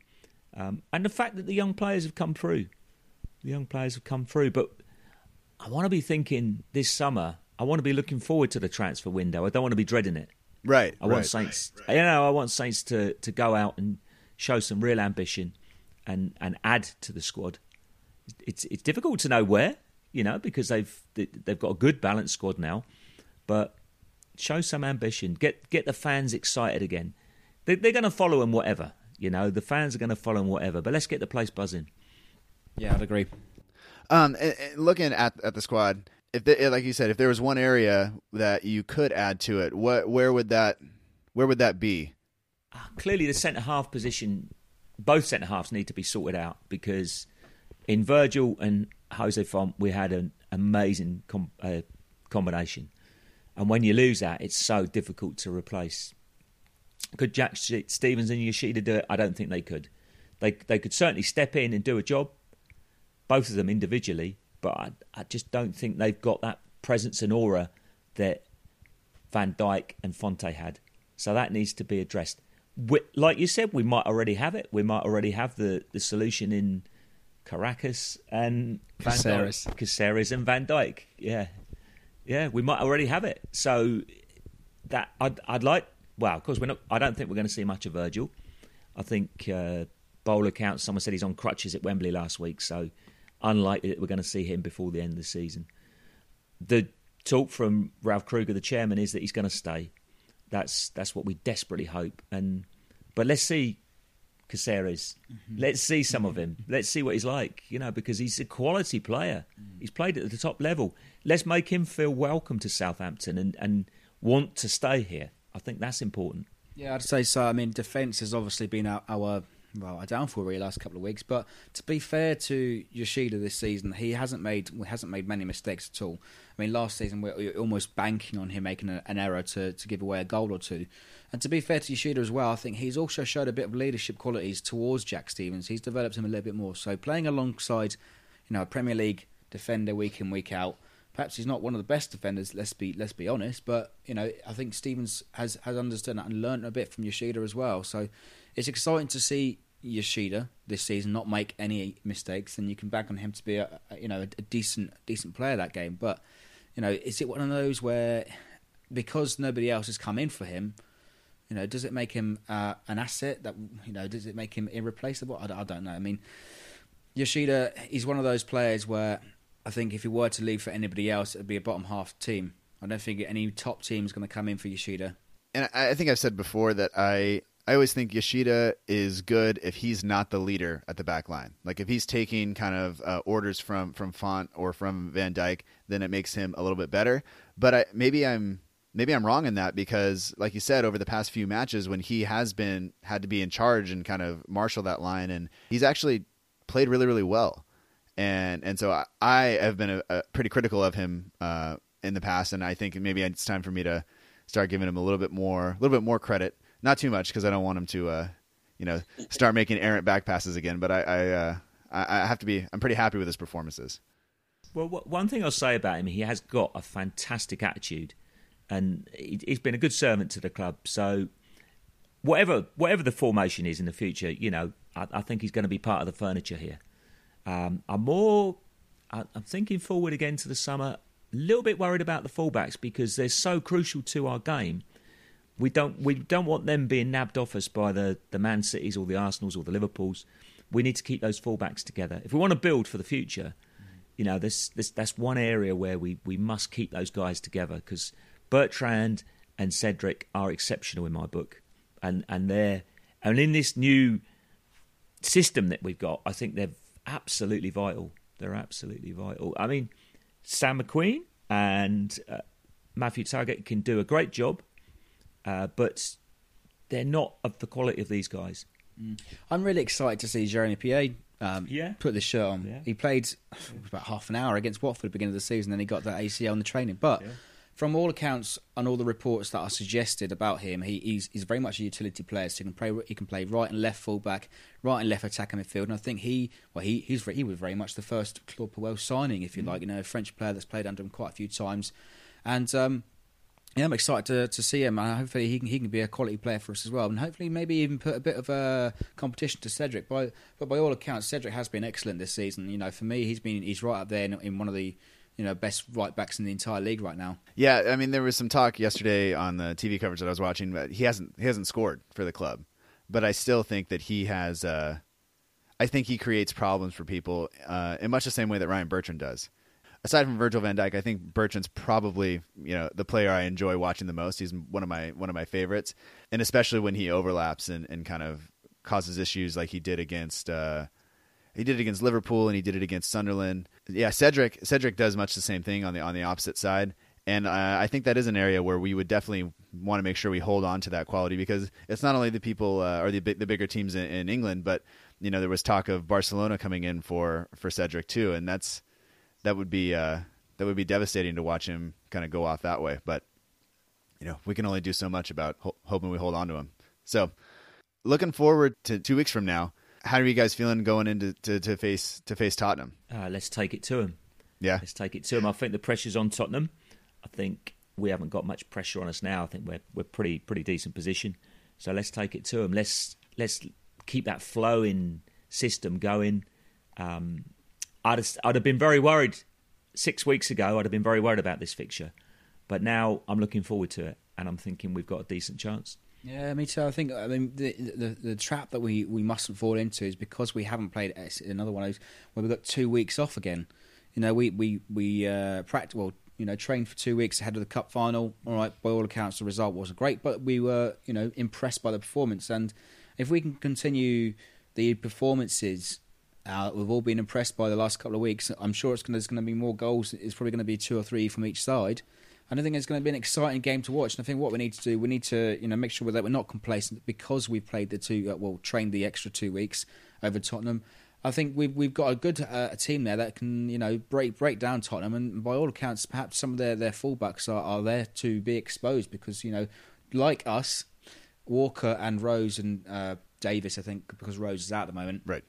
um, and the fact that the young players have come through. The young players have come through, but I want to be thinking this summer. I want to be looking forward to the transfer window. I don't want to be dreading it. Right. I want Saints. You know, I want Saints to, to go out and show some real ambition and, and add to the squad. It's it's difficult to know where, you know, because they've they've got a good balanced squad now, but show some ambition. Get get the fans excited again. They, they're going to follow them whatever. You know, the fans are going to follow them whatever. But let's get the place buzzing. Yeah, I'd agree. Um, and, and looking at at the squad, if they, like you said, if there was one area that you could add to it, what where would that where would that be? clearly the centre half position, both centre halves need to be sorted out because in Virgil and Jose Font we had an amazing com- uh, combination, and when you lose that, it's so difficult to replace. Could Jack Stephens and Yoshida do it? I don't think they could. They they could certainly step in and do a job, both of them individually, but I, I just don't think they've got that presence and aura that Van Dijk and Fonte had. So that needs to be addressed. We, like you said, we might already have it. We might already have the, the solution in Caracas and Van Caceres. Dijk. Caceres and Van Dijk. Yeah, yeah, we might already have it. So that I'd, I'd like. Well, of course, we're not. I don't think we're going to see much of Virgil. I think uh, bowl accounts. Someone said he's on crutches at Wembley last week, so unlikely that we're going to see him before the end of the season. The talk from Ralph Krueger, the chairman, is that he's going to stay. That's that's what we desperately hope. And but let's see Caceres. Let's see some of him. Let's see what he's like. You know, because he's a quality player. He's played at the top level. Let's make him feel welcome to Southampton and and want to stay here. I think that's important. Yeah, I'd say so. I mean, defence has obviously been our, our well, our downfall really last couple of weeks. But to be fair to Yoshida this season, he hasn't made he hasn't made many mistakes at all. I mean, last season we were almost banking on him making a, an error to, to give away a goal or two. And to be fair to Yoshida as well, I think he's also showed a bit of leadership qualities towards Jack Stephens. He's developed him a little bit more. So playing alongside, you know, a Premier League defender week in week out. Perhaps he's not one of the best defenders. Let's be let's be honest, but you know I think Stephens has has understood that and learned a bit from Yoshida as well. So it's exciting to see Yoshida this season not make any mistakes, and you can bank on him to be a, a you know a, a decent decent player that game. But you know, is it one of those where because nobody else has come in for him, you know, does it make him uh, an asset that you know does it make him irreplaceable? I, I don't know. I mean, Yoshida he's one of those players where I think if he were to leave for anybody else, it'd be a bottom half team. I don't think any top team is going to come in for Yoshida. and I I think I've said before that I I always think Yoshida is good if he's not the leader at the back line. Like if he's taking kind of uh, orders from from Font or from Van Dijk, then it makes him a little bit better. But I, maybe I'm maybe I'm wrong in that because, like you said, over the past few matches when he has been had to be in charge and kind of marshal that line, and he's actually played really really well. And and so I, I have been a, a pretty critical of him uh, in the past, and I think maybe it's time for me to start giving him a little bit more a little bit more credit not too much because I don't want him to, uh, you know, start making errant back passes again. But I, I, uh, I, I have to be. I'm pretty happy with his performances. Well, one thing I'll say about him, he has got a fantastic attitude, and he's been a good servant to the club. So, whatever whatever the formation is in the future, you know, I, I think he's going to be part of the furniture here. Um, I'm more, I'm thinking forward again to the summer. A little bit worried about the fullbacks because they're so crucial to our game we don't we don't want them being nabbed off us by the the Man Cities or the Arsenals or the Liverpools. We need to keep those fullbacks together if we want to build for the future. You know, this, this that's one area where we, we must keep those guys together because Bertrand and Cedric are exceptional in my book, and and they're and in this new system that we've got, I think they're absolutely vital. They're absolutely vital. I mean, Sam McQueen and uh, Matthew Targett can do a great job uh, but they're not of the quality of these guys. Mm. I'm really excited to see Jeremy Pied um, yeah. put the shirt on. Yeah. He played about half an hour against Watford at the beginning of the season, then he got that ACL in the training. But yeah. From all accounts and all the reports that are suggested about him, he, he's, he's very much a utility player. So he can play he can play right and left fullback, right and left attacking midfield. And I think he well he he's he was very much the first Claude Puel signing, if you mm. like, you know, a French player that's played under him quite a few times, and. Um, yeah, I'm excited to, to see him. And hopefully, he can he can be a quality player for us as well, and hopefully, maybe even put a bit of a competition to Cedric. By but by all accounts, Cedric has been excellent this season. You know, for me, he's been he's right up there in, in one of the you know best right backs in the entire league right now. Yeah, I mean, there was some talk yesterday on the TV coverage that I was watching, but he hasn't he hasn't scored for the club, but I still think that he has. Uh, I think he creates problems for people uh, in much the same way that Ryan Bertrand does aside from Virgil van Dijk, I think Bertrand's probably you know the player I enjoy watching the most. He's one of my one of my favorites, and especially when he overlaps and, and kind of causes issues like he did against uh, he did it against Liverpool and he did it against Sunderland. Yeah, Cedric Cedric does much the same thing on the on the opposite side. And uh, I think that is an area where we would definitely want to make sure we hold on to that quality because it's not only the people uh, or the the bigger teams in, in England, but you know there was talk of Barcelona coming in for for Cedric too, and that's that would be uh, that would be devastating to watch him kind of go off that way. But you know, we can only do so much about ho- hoping we hold on to him. So, looking forward to two weeks from now. How are you guys feeling going into to, to face to face Tottenham? Uh, let's take it to him. Yeah, let's take it to him. I think the pressure's on Tottenham. I think we haven't got much pressure on us now. I think we're we're pretty pretty decent position. So let's take it to him. Let's let's keep that flowing system going. Um, I'd have, I'd have been very worried six weeks ago. I'd have been very worried about this fixture, but now I'm looking forward to it, and I'm thinking we've got a decent chance. Yeah, me too. I think I mean the, the the, trap that we, we mustn't fall into is because we haven't played another one of those where we've got two weeks off again. You know, we we we uh, well. You know, trained for two weeks ahead of the cup final. All right, by all accounts, the result wasn't great, but we were you know impressed by the performance. And if we can continue the performances uh, we've all been impressed by the last couple of weeks. I'm sure it's gonna, there's going to be more goals. It's probably going to be two or three from each side. And I think it's going to be an exciting game to watch. And I think what we need to do, we need to you know make sure that we're not complacent because we've played the two, uh, well, trained the extra two weeks over Tottenham. I think we've we've got a good uh, team there that can you know break break down Tottenham, and by all accounts, perhaps some of their their fullbacks are, are there to be exposed because you know, like us, Walker and Rose and uh, Davies, I think because Rose is out at the moment, right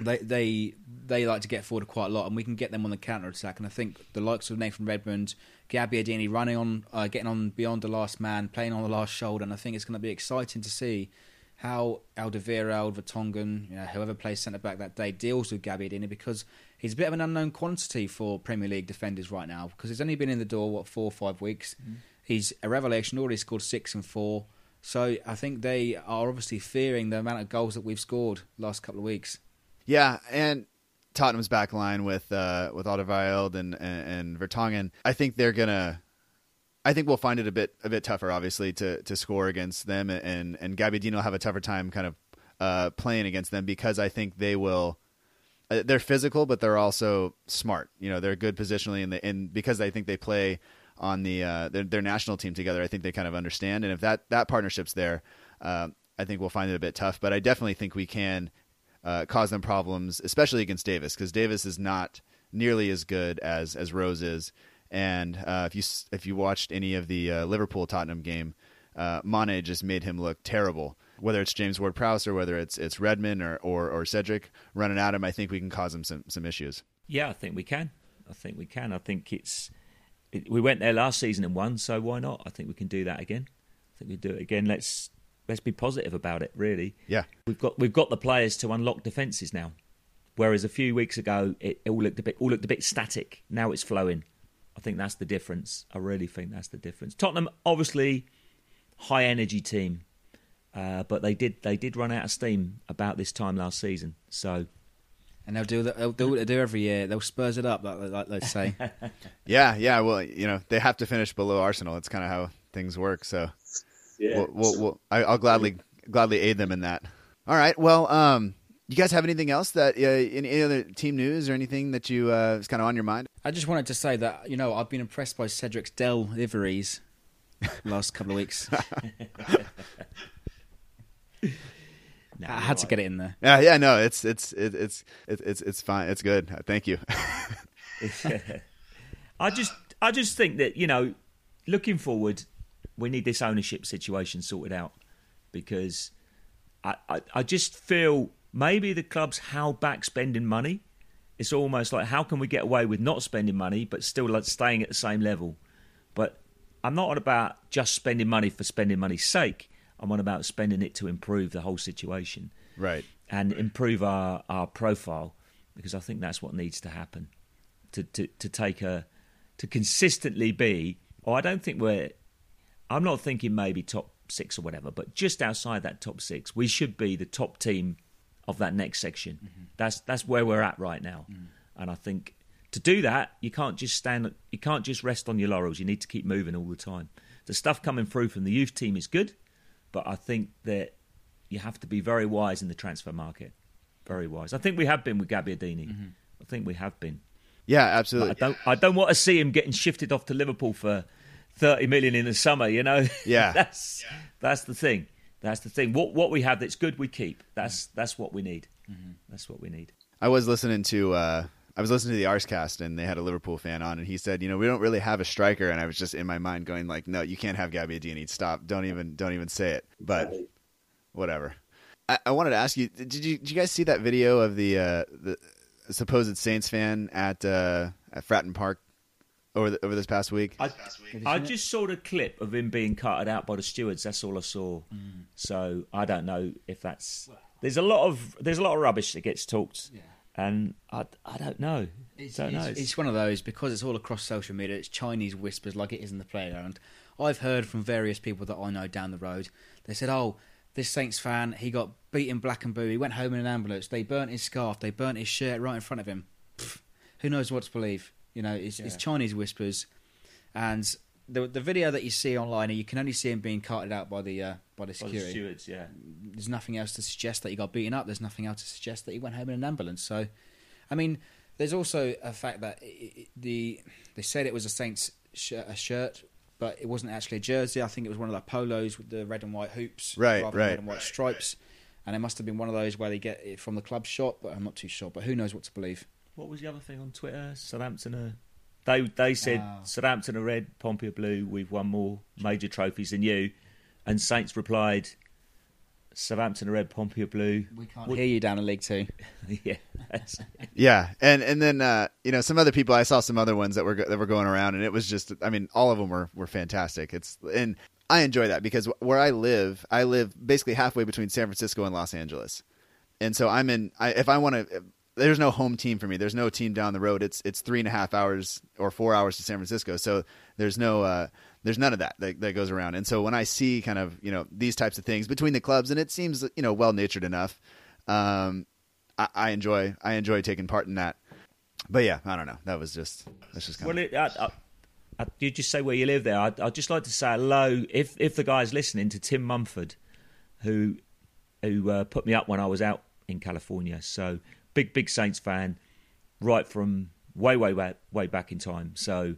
they they they like to get forward quite a lot, and we can get them on the counter attack. And I think the likes of Nathan Redmond, Gabbiadini running on, uh, getting on beyond the last man, playing on the last shoulder, and I think it's going to be exciting to see how Alderweireld, Vertonghen, you know, whoever plays centre back that day deals with Gabbiadini because he's a bit of an unknown quantity for Premier League defenders right now because he's only been in the door what four or five weeks. Mm. He's a revelation, already scored six and four. So I think they are obviously fearing the amount of goals that we've scored last couple of weeks. Yeah, and Tottenham's back line with uh, with Alderweireld and, and and Vertonghen, I think they're gonna I think we'll find it a bit a bit tougher, obviously, to to score against them, and and Gabbiadini will have a tougher time kind of uh, playing against them because I think they will. Uh, they're physical, but they're also smart. You know, they're good positionally, and and because I think they play on the uh, their, their national team together, I think they kind of understand. And if that that partnership's there, uh, I think we'll find it a bit tough. But I definitely think we can uh, cause them problems, especially against Davies, because Davies is not nearly as good as as Rose is. And uh, if you if you watched any of the uh, Liverpool Tottenham game, uh, Mane just made him look terrible. Whether it's James Ward Prowse or whether it's it's Redmond or, or, or Cedric running at him, I think we can cause him some some issues. Yeah, I think we can. I think we can. I think it's. It, we went there last season and won, so why not? I think we can do that again. I think we do it again. Let's let's be positive about it. Really. Yeah, we've got we've got the players to unlock defences now. Whereas a few weeks ago, it, it all looked a bit all looked a bit static. Now it's flowing. I think that's the difference. I really think that's the difference. Tottenham, obviously, high energy team, uh, but they did they did run out of steam about this time last season. So, and they'll do they'll do what they do every year. They'll spurs it up, like, like they say. yeah, yeah. Well, you know, they have to finish below Arsenal. It's kind of how things work. So, yeah, we'll, we'll, we'll, I, will gladly gladly aid them in that. All right. Well, um, you guys have anything else that uh, any other team news or anything that you uh, is kind of on your mind? I just wanted to say that you know I've been impressed by Cedric's Dell liveries last couple of weeks. no, I had to get it in there. Yeah, yeah, no, it's it's it, it's it's it's fine. It's good. Thank you. I just I just think that you know, looking forward, we need this ownership situation sorted out because I, I, I just feel maybe the club's held back spending money it's almost like how can we get away with not spending money but still like staying at the same level? But I'm not on about just spending money for spending money's sake. I'm on about spending it to improve the whole situation, right? And improve our, our profile because I think that's what needs to happen to, to, to take a to consistently be. Oh, I don't think we're. I'm not thinking maybe top six or whatever, but just outside that top six, we should be the top team of that next section. Mm-hmm. That's that's where we're at right now, mm. and I think to do that you can't just stand, you can't just rest on your laurels. You need to keep moving all the time. The stuff coming through from the youth team is good, but I think that you have to be very wise in the transfer market. Very wise. I think we have been with Gabbiadini. Mm-hmm. I think we have been. Yeah, absolutely. But I don't. I don't want to see him getting shifted off to Liverpool for thirty million in the summer. You know. Yeah. that's yeah. that's the thing. That's the thing. What what we have that's good, we keep. That's that's what we need. Mm-hmm. That's what we need. I was listening to uh, I was listening to the Arsecast and they had a Liverpool fan on and he said, you know, we don't really have a striker and I was just in my mind going like, no, you can't have Gabby Gabbiadini. Stop. Don't even don't even say it. But whatever. I, I wanted to ask you, did you did you guys see that video of the uh, the supposed Saints fan at uh, at Fratton Park over the, over this past week? I, I just saw the clip of him being carted out by the stewards. That's all I saw. Mm. So I don't know if that's. There's a lot of there's a lot of rubbish that gets talked, yeah. and I, I don't know. It's, don't it's, it's one of those because it's all across social media. It's Chinese whispers like it is in the playground. I've heard from various people that I know down the road. They said, "Oh, this Saints fan, he got beaten black and blue. He went home in an ambulance. They burnt his scarf. They burnt his shirt right in front of him. Pfft, who knows what to believe? You know, it's, yeah. it's Chinese whispers, and the the video that you see online, you can only see him being carted out by the uh, by the security. By the stewards, yeah. There's nothing else to suggest that he got beaten up. There's nothing else to suggest that he went home in an ambulance. So, I mean, there's also a fact that it, the they said it was a Saints shirt, a shirt, but it wasn't actually a jersey. I think it was one of the polos with the red and white hoops, right, rather right. red and white stripes. And it must have been one of those where they get it from the club shop, but I'm not too sure. But who knows what to believe? What was the other thing on Twitter? Southampton are. They they said oh. Southampton are red, Pompey are blue. We've won more major trophies than you. And Saints replied, Southampton are red, Pompey are blue. We can't what? hear you down in League Two. yeah, yeah, and and then uh, you know some other people. I saw some other ones that were that were going around, and it was just. I mean, all of them were were fantastic. It's and I enjoy that because where I live, I live basically halfway between San Francisco and Los Angeles, and so I'm in. I, if I want to there's no home team for me. There's no team down the road. It's it's three and a half hours or four hours to San Francisco. So there's no uh, there's none of that, that that goes around. And so when I see kind of you know these types of things between the clubs, and it seems you know well natured enough, um, I, I, enjoy I enjoy taking part in that. But yeah, I don't know. That was just that's just kind well, of... it, I, uh, you just say where you live there. I'd, I'd just like to say hello, if if the guy's listening, to Tim Mumford, who who uh, put me up when I was out in California. So big big Saints fan, right from way way way way back in time. So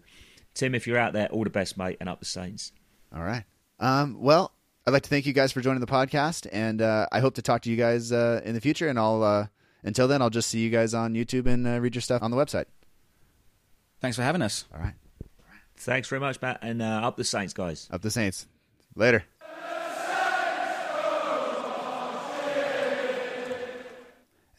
Tim, if you're out there, all the best, mate, and up the Saints. All right. Um, well, I'd like to thank you guys for joining the podcast, and uh, I hope to talk to you guys uh, in the future. And I'll uh, until then, I'll just see you guys on YouTube and uh, read your stuff on the website. Thanks for having us. All right. Thanks very much, Matt, and uh, up the Saints, guys. Up the Saints. Later.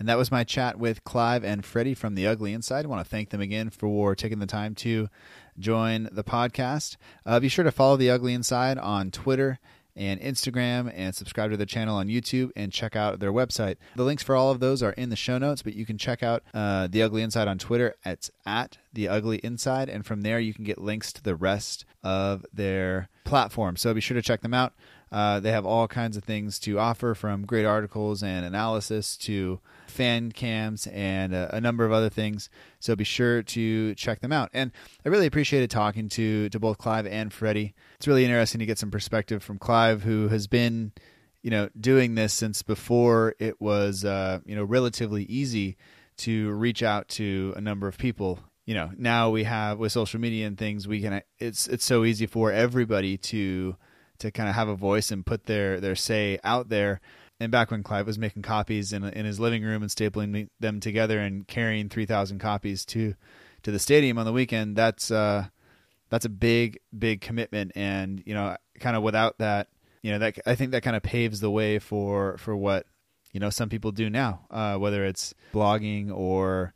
And that was my chat with Clive and Freddie from The Ugly Inside. I want to thank them again for taking the time to join the podcast. Uh, be sure to follow The Ugly Inside on Twitter and Instagram and subscribe to their channel on YouTube and check out their website. The links for all of those are in the show notes, but you can check out uh, The Ugly Inside on Twitter. It's at The Ugly Inside. And from there, you can get links to the rest of their platform. So be sure to check them out. Uh, they have all kinds of things to offer from great articles and analysis to fan cams and a, a, number of other things. So be sure to check them out. And I really appreciated talking to to both Clive and Freddie. It's really interesting to get some perspective from Clive, who has been, you know, doing this since before it was, uh, you know, relatively easy to reach out to a number of people. You know, now we have with social media and things, we can. It's it's so easy for everybody to to kind of have a voice and put their their say out there. And back when Clive was making copies in in his living room and stapling them together and carrying three thousand copies to to the stadium on the weekend, that's uh, that's a big big commitment. And you know, kind of without that, you know, that I think that kind of paves the way for for what you know some people do now, uh, whether it's blogging or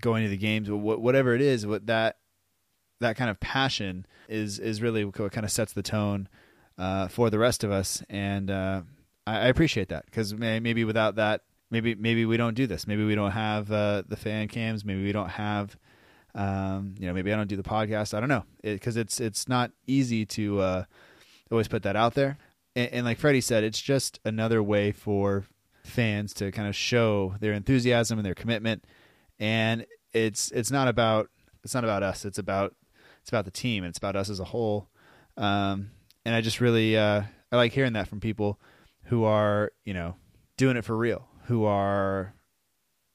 going to the games, whatever it is. What that that kind of passion is is really what kind of sets the tone uh, for the rest of us, and uh, I, I, appreciate that because maybe without that, maybe maybe we don't do this. Maybe we don't have uh, the fan cams. Maybe we don't have, um, you know, maybe I don't do the podcast. I don't know because it, it's it's not easy to uh, always put that out there. And, and like Freddie said, it's just another way for fans to kind of show their enthusiasm and their commitment. And it's it's not about it's not about us. It's about it's about the team and it's about us as a whole. Um, and I just really uh, I like hearing that from people who are you know doing it for real, who are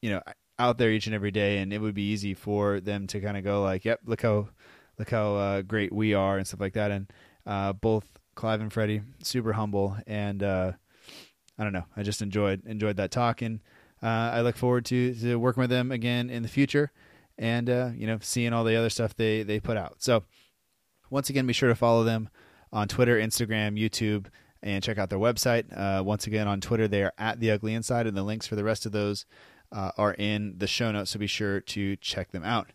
you know out there each and every day, and it would be easy for them to kind of go like, "Yep, look how look how uh, great we are" and stuff like that. And uh, both Clive and Freddie super humble, and uh, I don't know, I just enjoyed enjoyed that talk, and uh, I look forward to to working with them again in the future, and uh, you know seeing all the other stuff they they put out. So once again, be sure to follow them on Twitter, Instagram, YouTube, and check out their website. Uh, once again, on Twitter, they are at The Ugly Inside, and the links for the rest of those uh, are in the show notes, so be sure to check them out.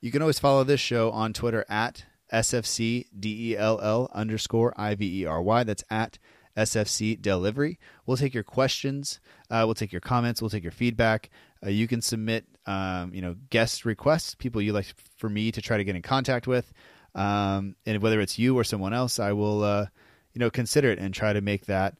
You can always follow this show on Twitter at SFCDELL underscore IVERY. That's at SFC Delivery. We'll take your questions. Uh, we'll take your comments. We'll take your feedback. Uh, you can submit, um, you know, guest requests, people you like for me to try to get in contact with. Um, and whether it's you or someone else, I will, uh, you know, consider it and try to make that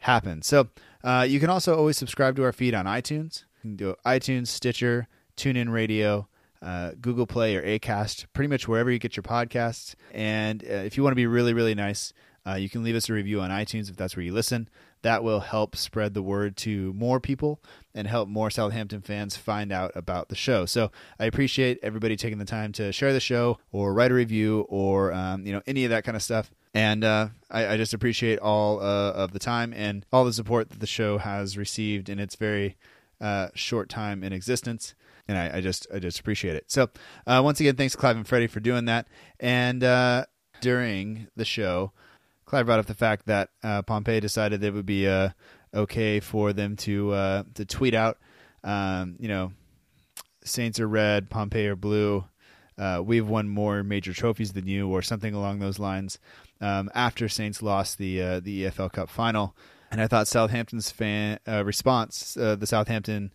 happen. So uh, you can also always subscribe to our feed on iTunes. You can do iTunes, Stitcher, TuneIn Radio, uh, Google Play, or Acast, pretty much wherever you get your podcasts. And uh, if you want to be really, really nice, uh, you can leave us a review on iTunes if that's where you listen. That will help spread the word to more people and help more Southampton fans find out about the show. So I appreciate everybody taking the time to share the show or write a review or um, you know any of that kind of stuff. And uh, I, I, just appreciate all uh, of the time and all the support that the show has received in its very uh, short time in existence. And I, I, just I just appreciate it. So uh, once again, thanks Clive and Freddie for doing that. And uh, during the show, Clive brought up the fact that uh, Pompey decided it would be okay for them to to tweet out, um, you know, Saints are red, Pompey are blue. Uh, we've won more major trophies than you, or something along those lines. Um, after Saints lost the uh, the EFL Cup final, and I thought Southampton's fan uh, response, the Southampton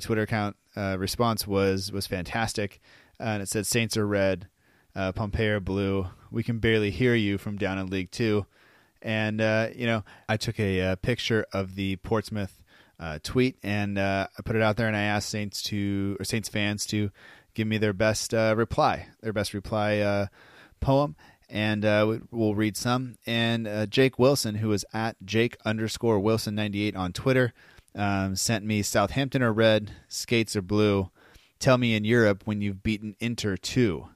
Twitter account response was was fantastic, and it said Saints are red, uh, Pompey are blue. We can barely hear you from down in League Two. And uh, you know, I took a, a uh, picture of the Portsmouth uh, tweet and uh, I put it out there, and I asked Saints to or Saints fans to give me their best uh, reply. Their best reply poem, and uh, we- we'll read some. And uh, Jake Wilson, who is at Jake underscore Wilson ninety eight on Twitter, um, sent me Southampton are red, skates are blue. Tell me in Europe when you've beaten Inter two,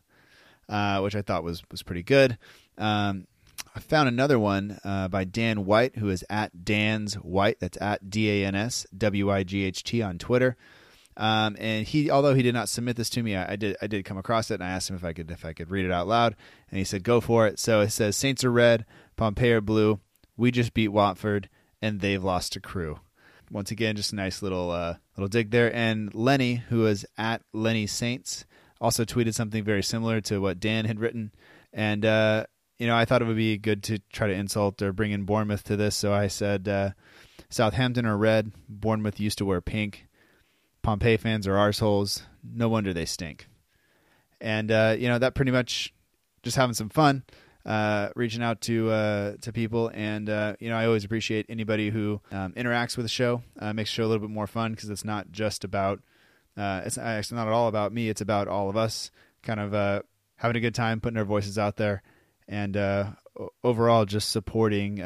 uh, which I thought was was pretty good. Um, I found another one uh, by Dan White, who is at Dan's White. That's at D A N S W I G H T on Twitter. Um, and he, although he did not submit this to me, I, I did I did come across it, and I asked him if I could if I could read it out loud, and he said go for it. So it says Saints are red, Pompey are blue. We just beat Watford, and they've lost to Crewe. Once again, just a nice little uh, little dig there. And Lenny, who is at Lenny Saints, also tweeted something very similar to what Dan had written, and uh, you know I thought it would be good to try to insult or bring in Bournemouth to this, so I said uh, Southampton are red, Bournemouth used to wear pink. Pompey fans are arseholes. No wonder they stink. And uh, you know that pretty much just having some fun, uh, reaching out to uh, to people, and uh, you know I always appreciate anybody who um, interacts with the show, uh, makes the show a little bit more fun because it's not just about uh, it's actually not at all about me. It's about all of us, kind of having a good time, putting our voices out there, and overall just supporting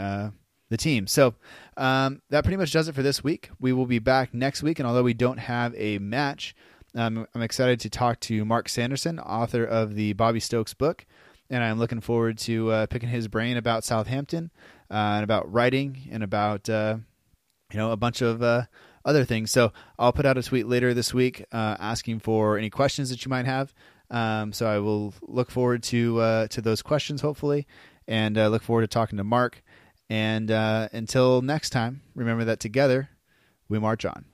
the team. So um, that pretty much does it for this week. We will be back next week, and although we don't have a match, um, I'm excited to talk to Mark Sanderson, author of the Bobby Stokes book, and I'm looking forward to uh, picking his brain about Southampton uh, and about writing and about uh, you know a bunch of uh, other things. So I'll put out a tweet later this week uh, asking for any questions that you might have. Um, so I will look forward to uh, to those questions hopefully, and look forward to talking to Mark. And uh, until next time, remember that together we march on.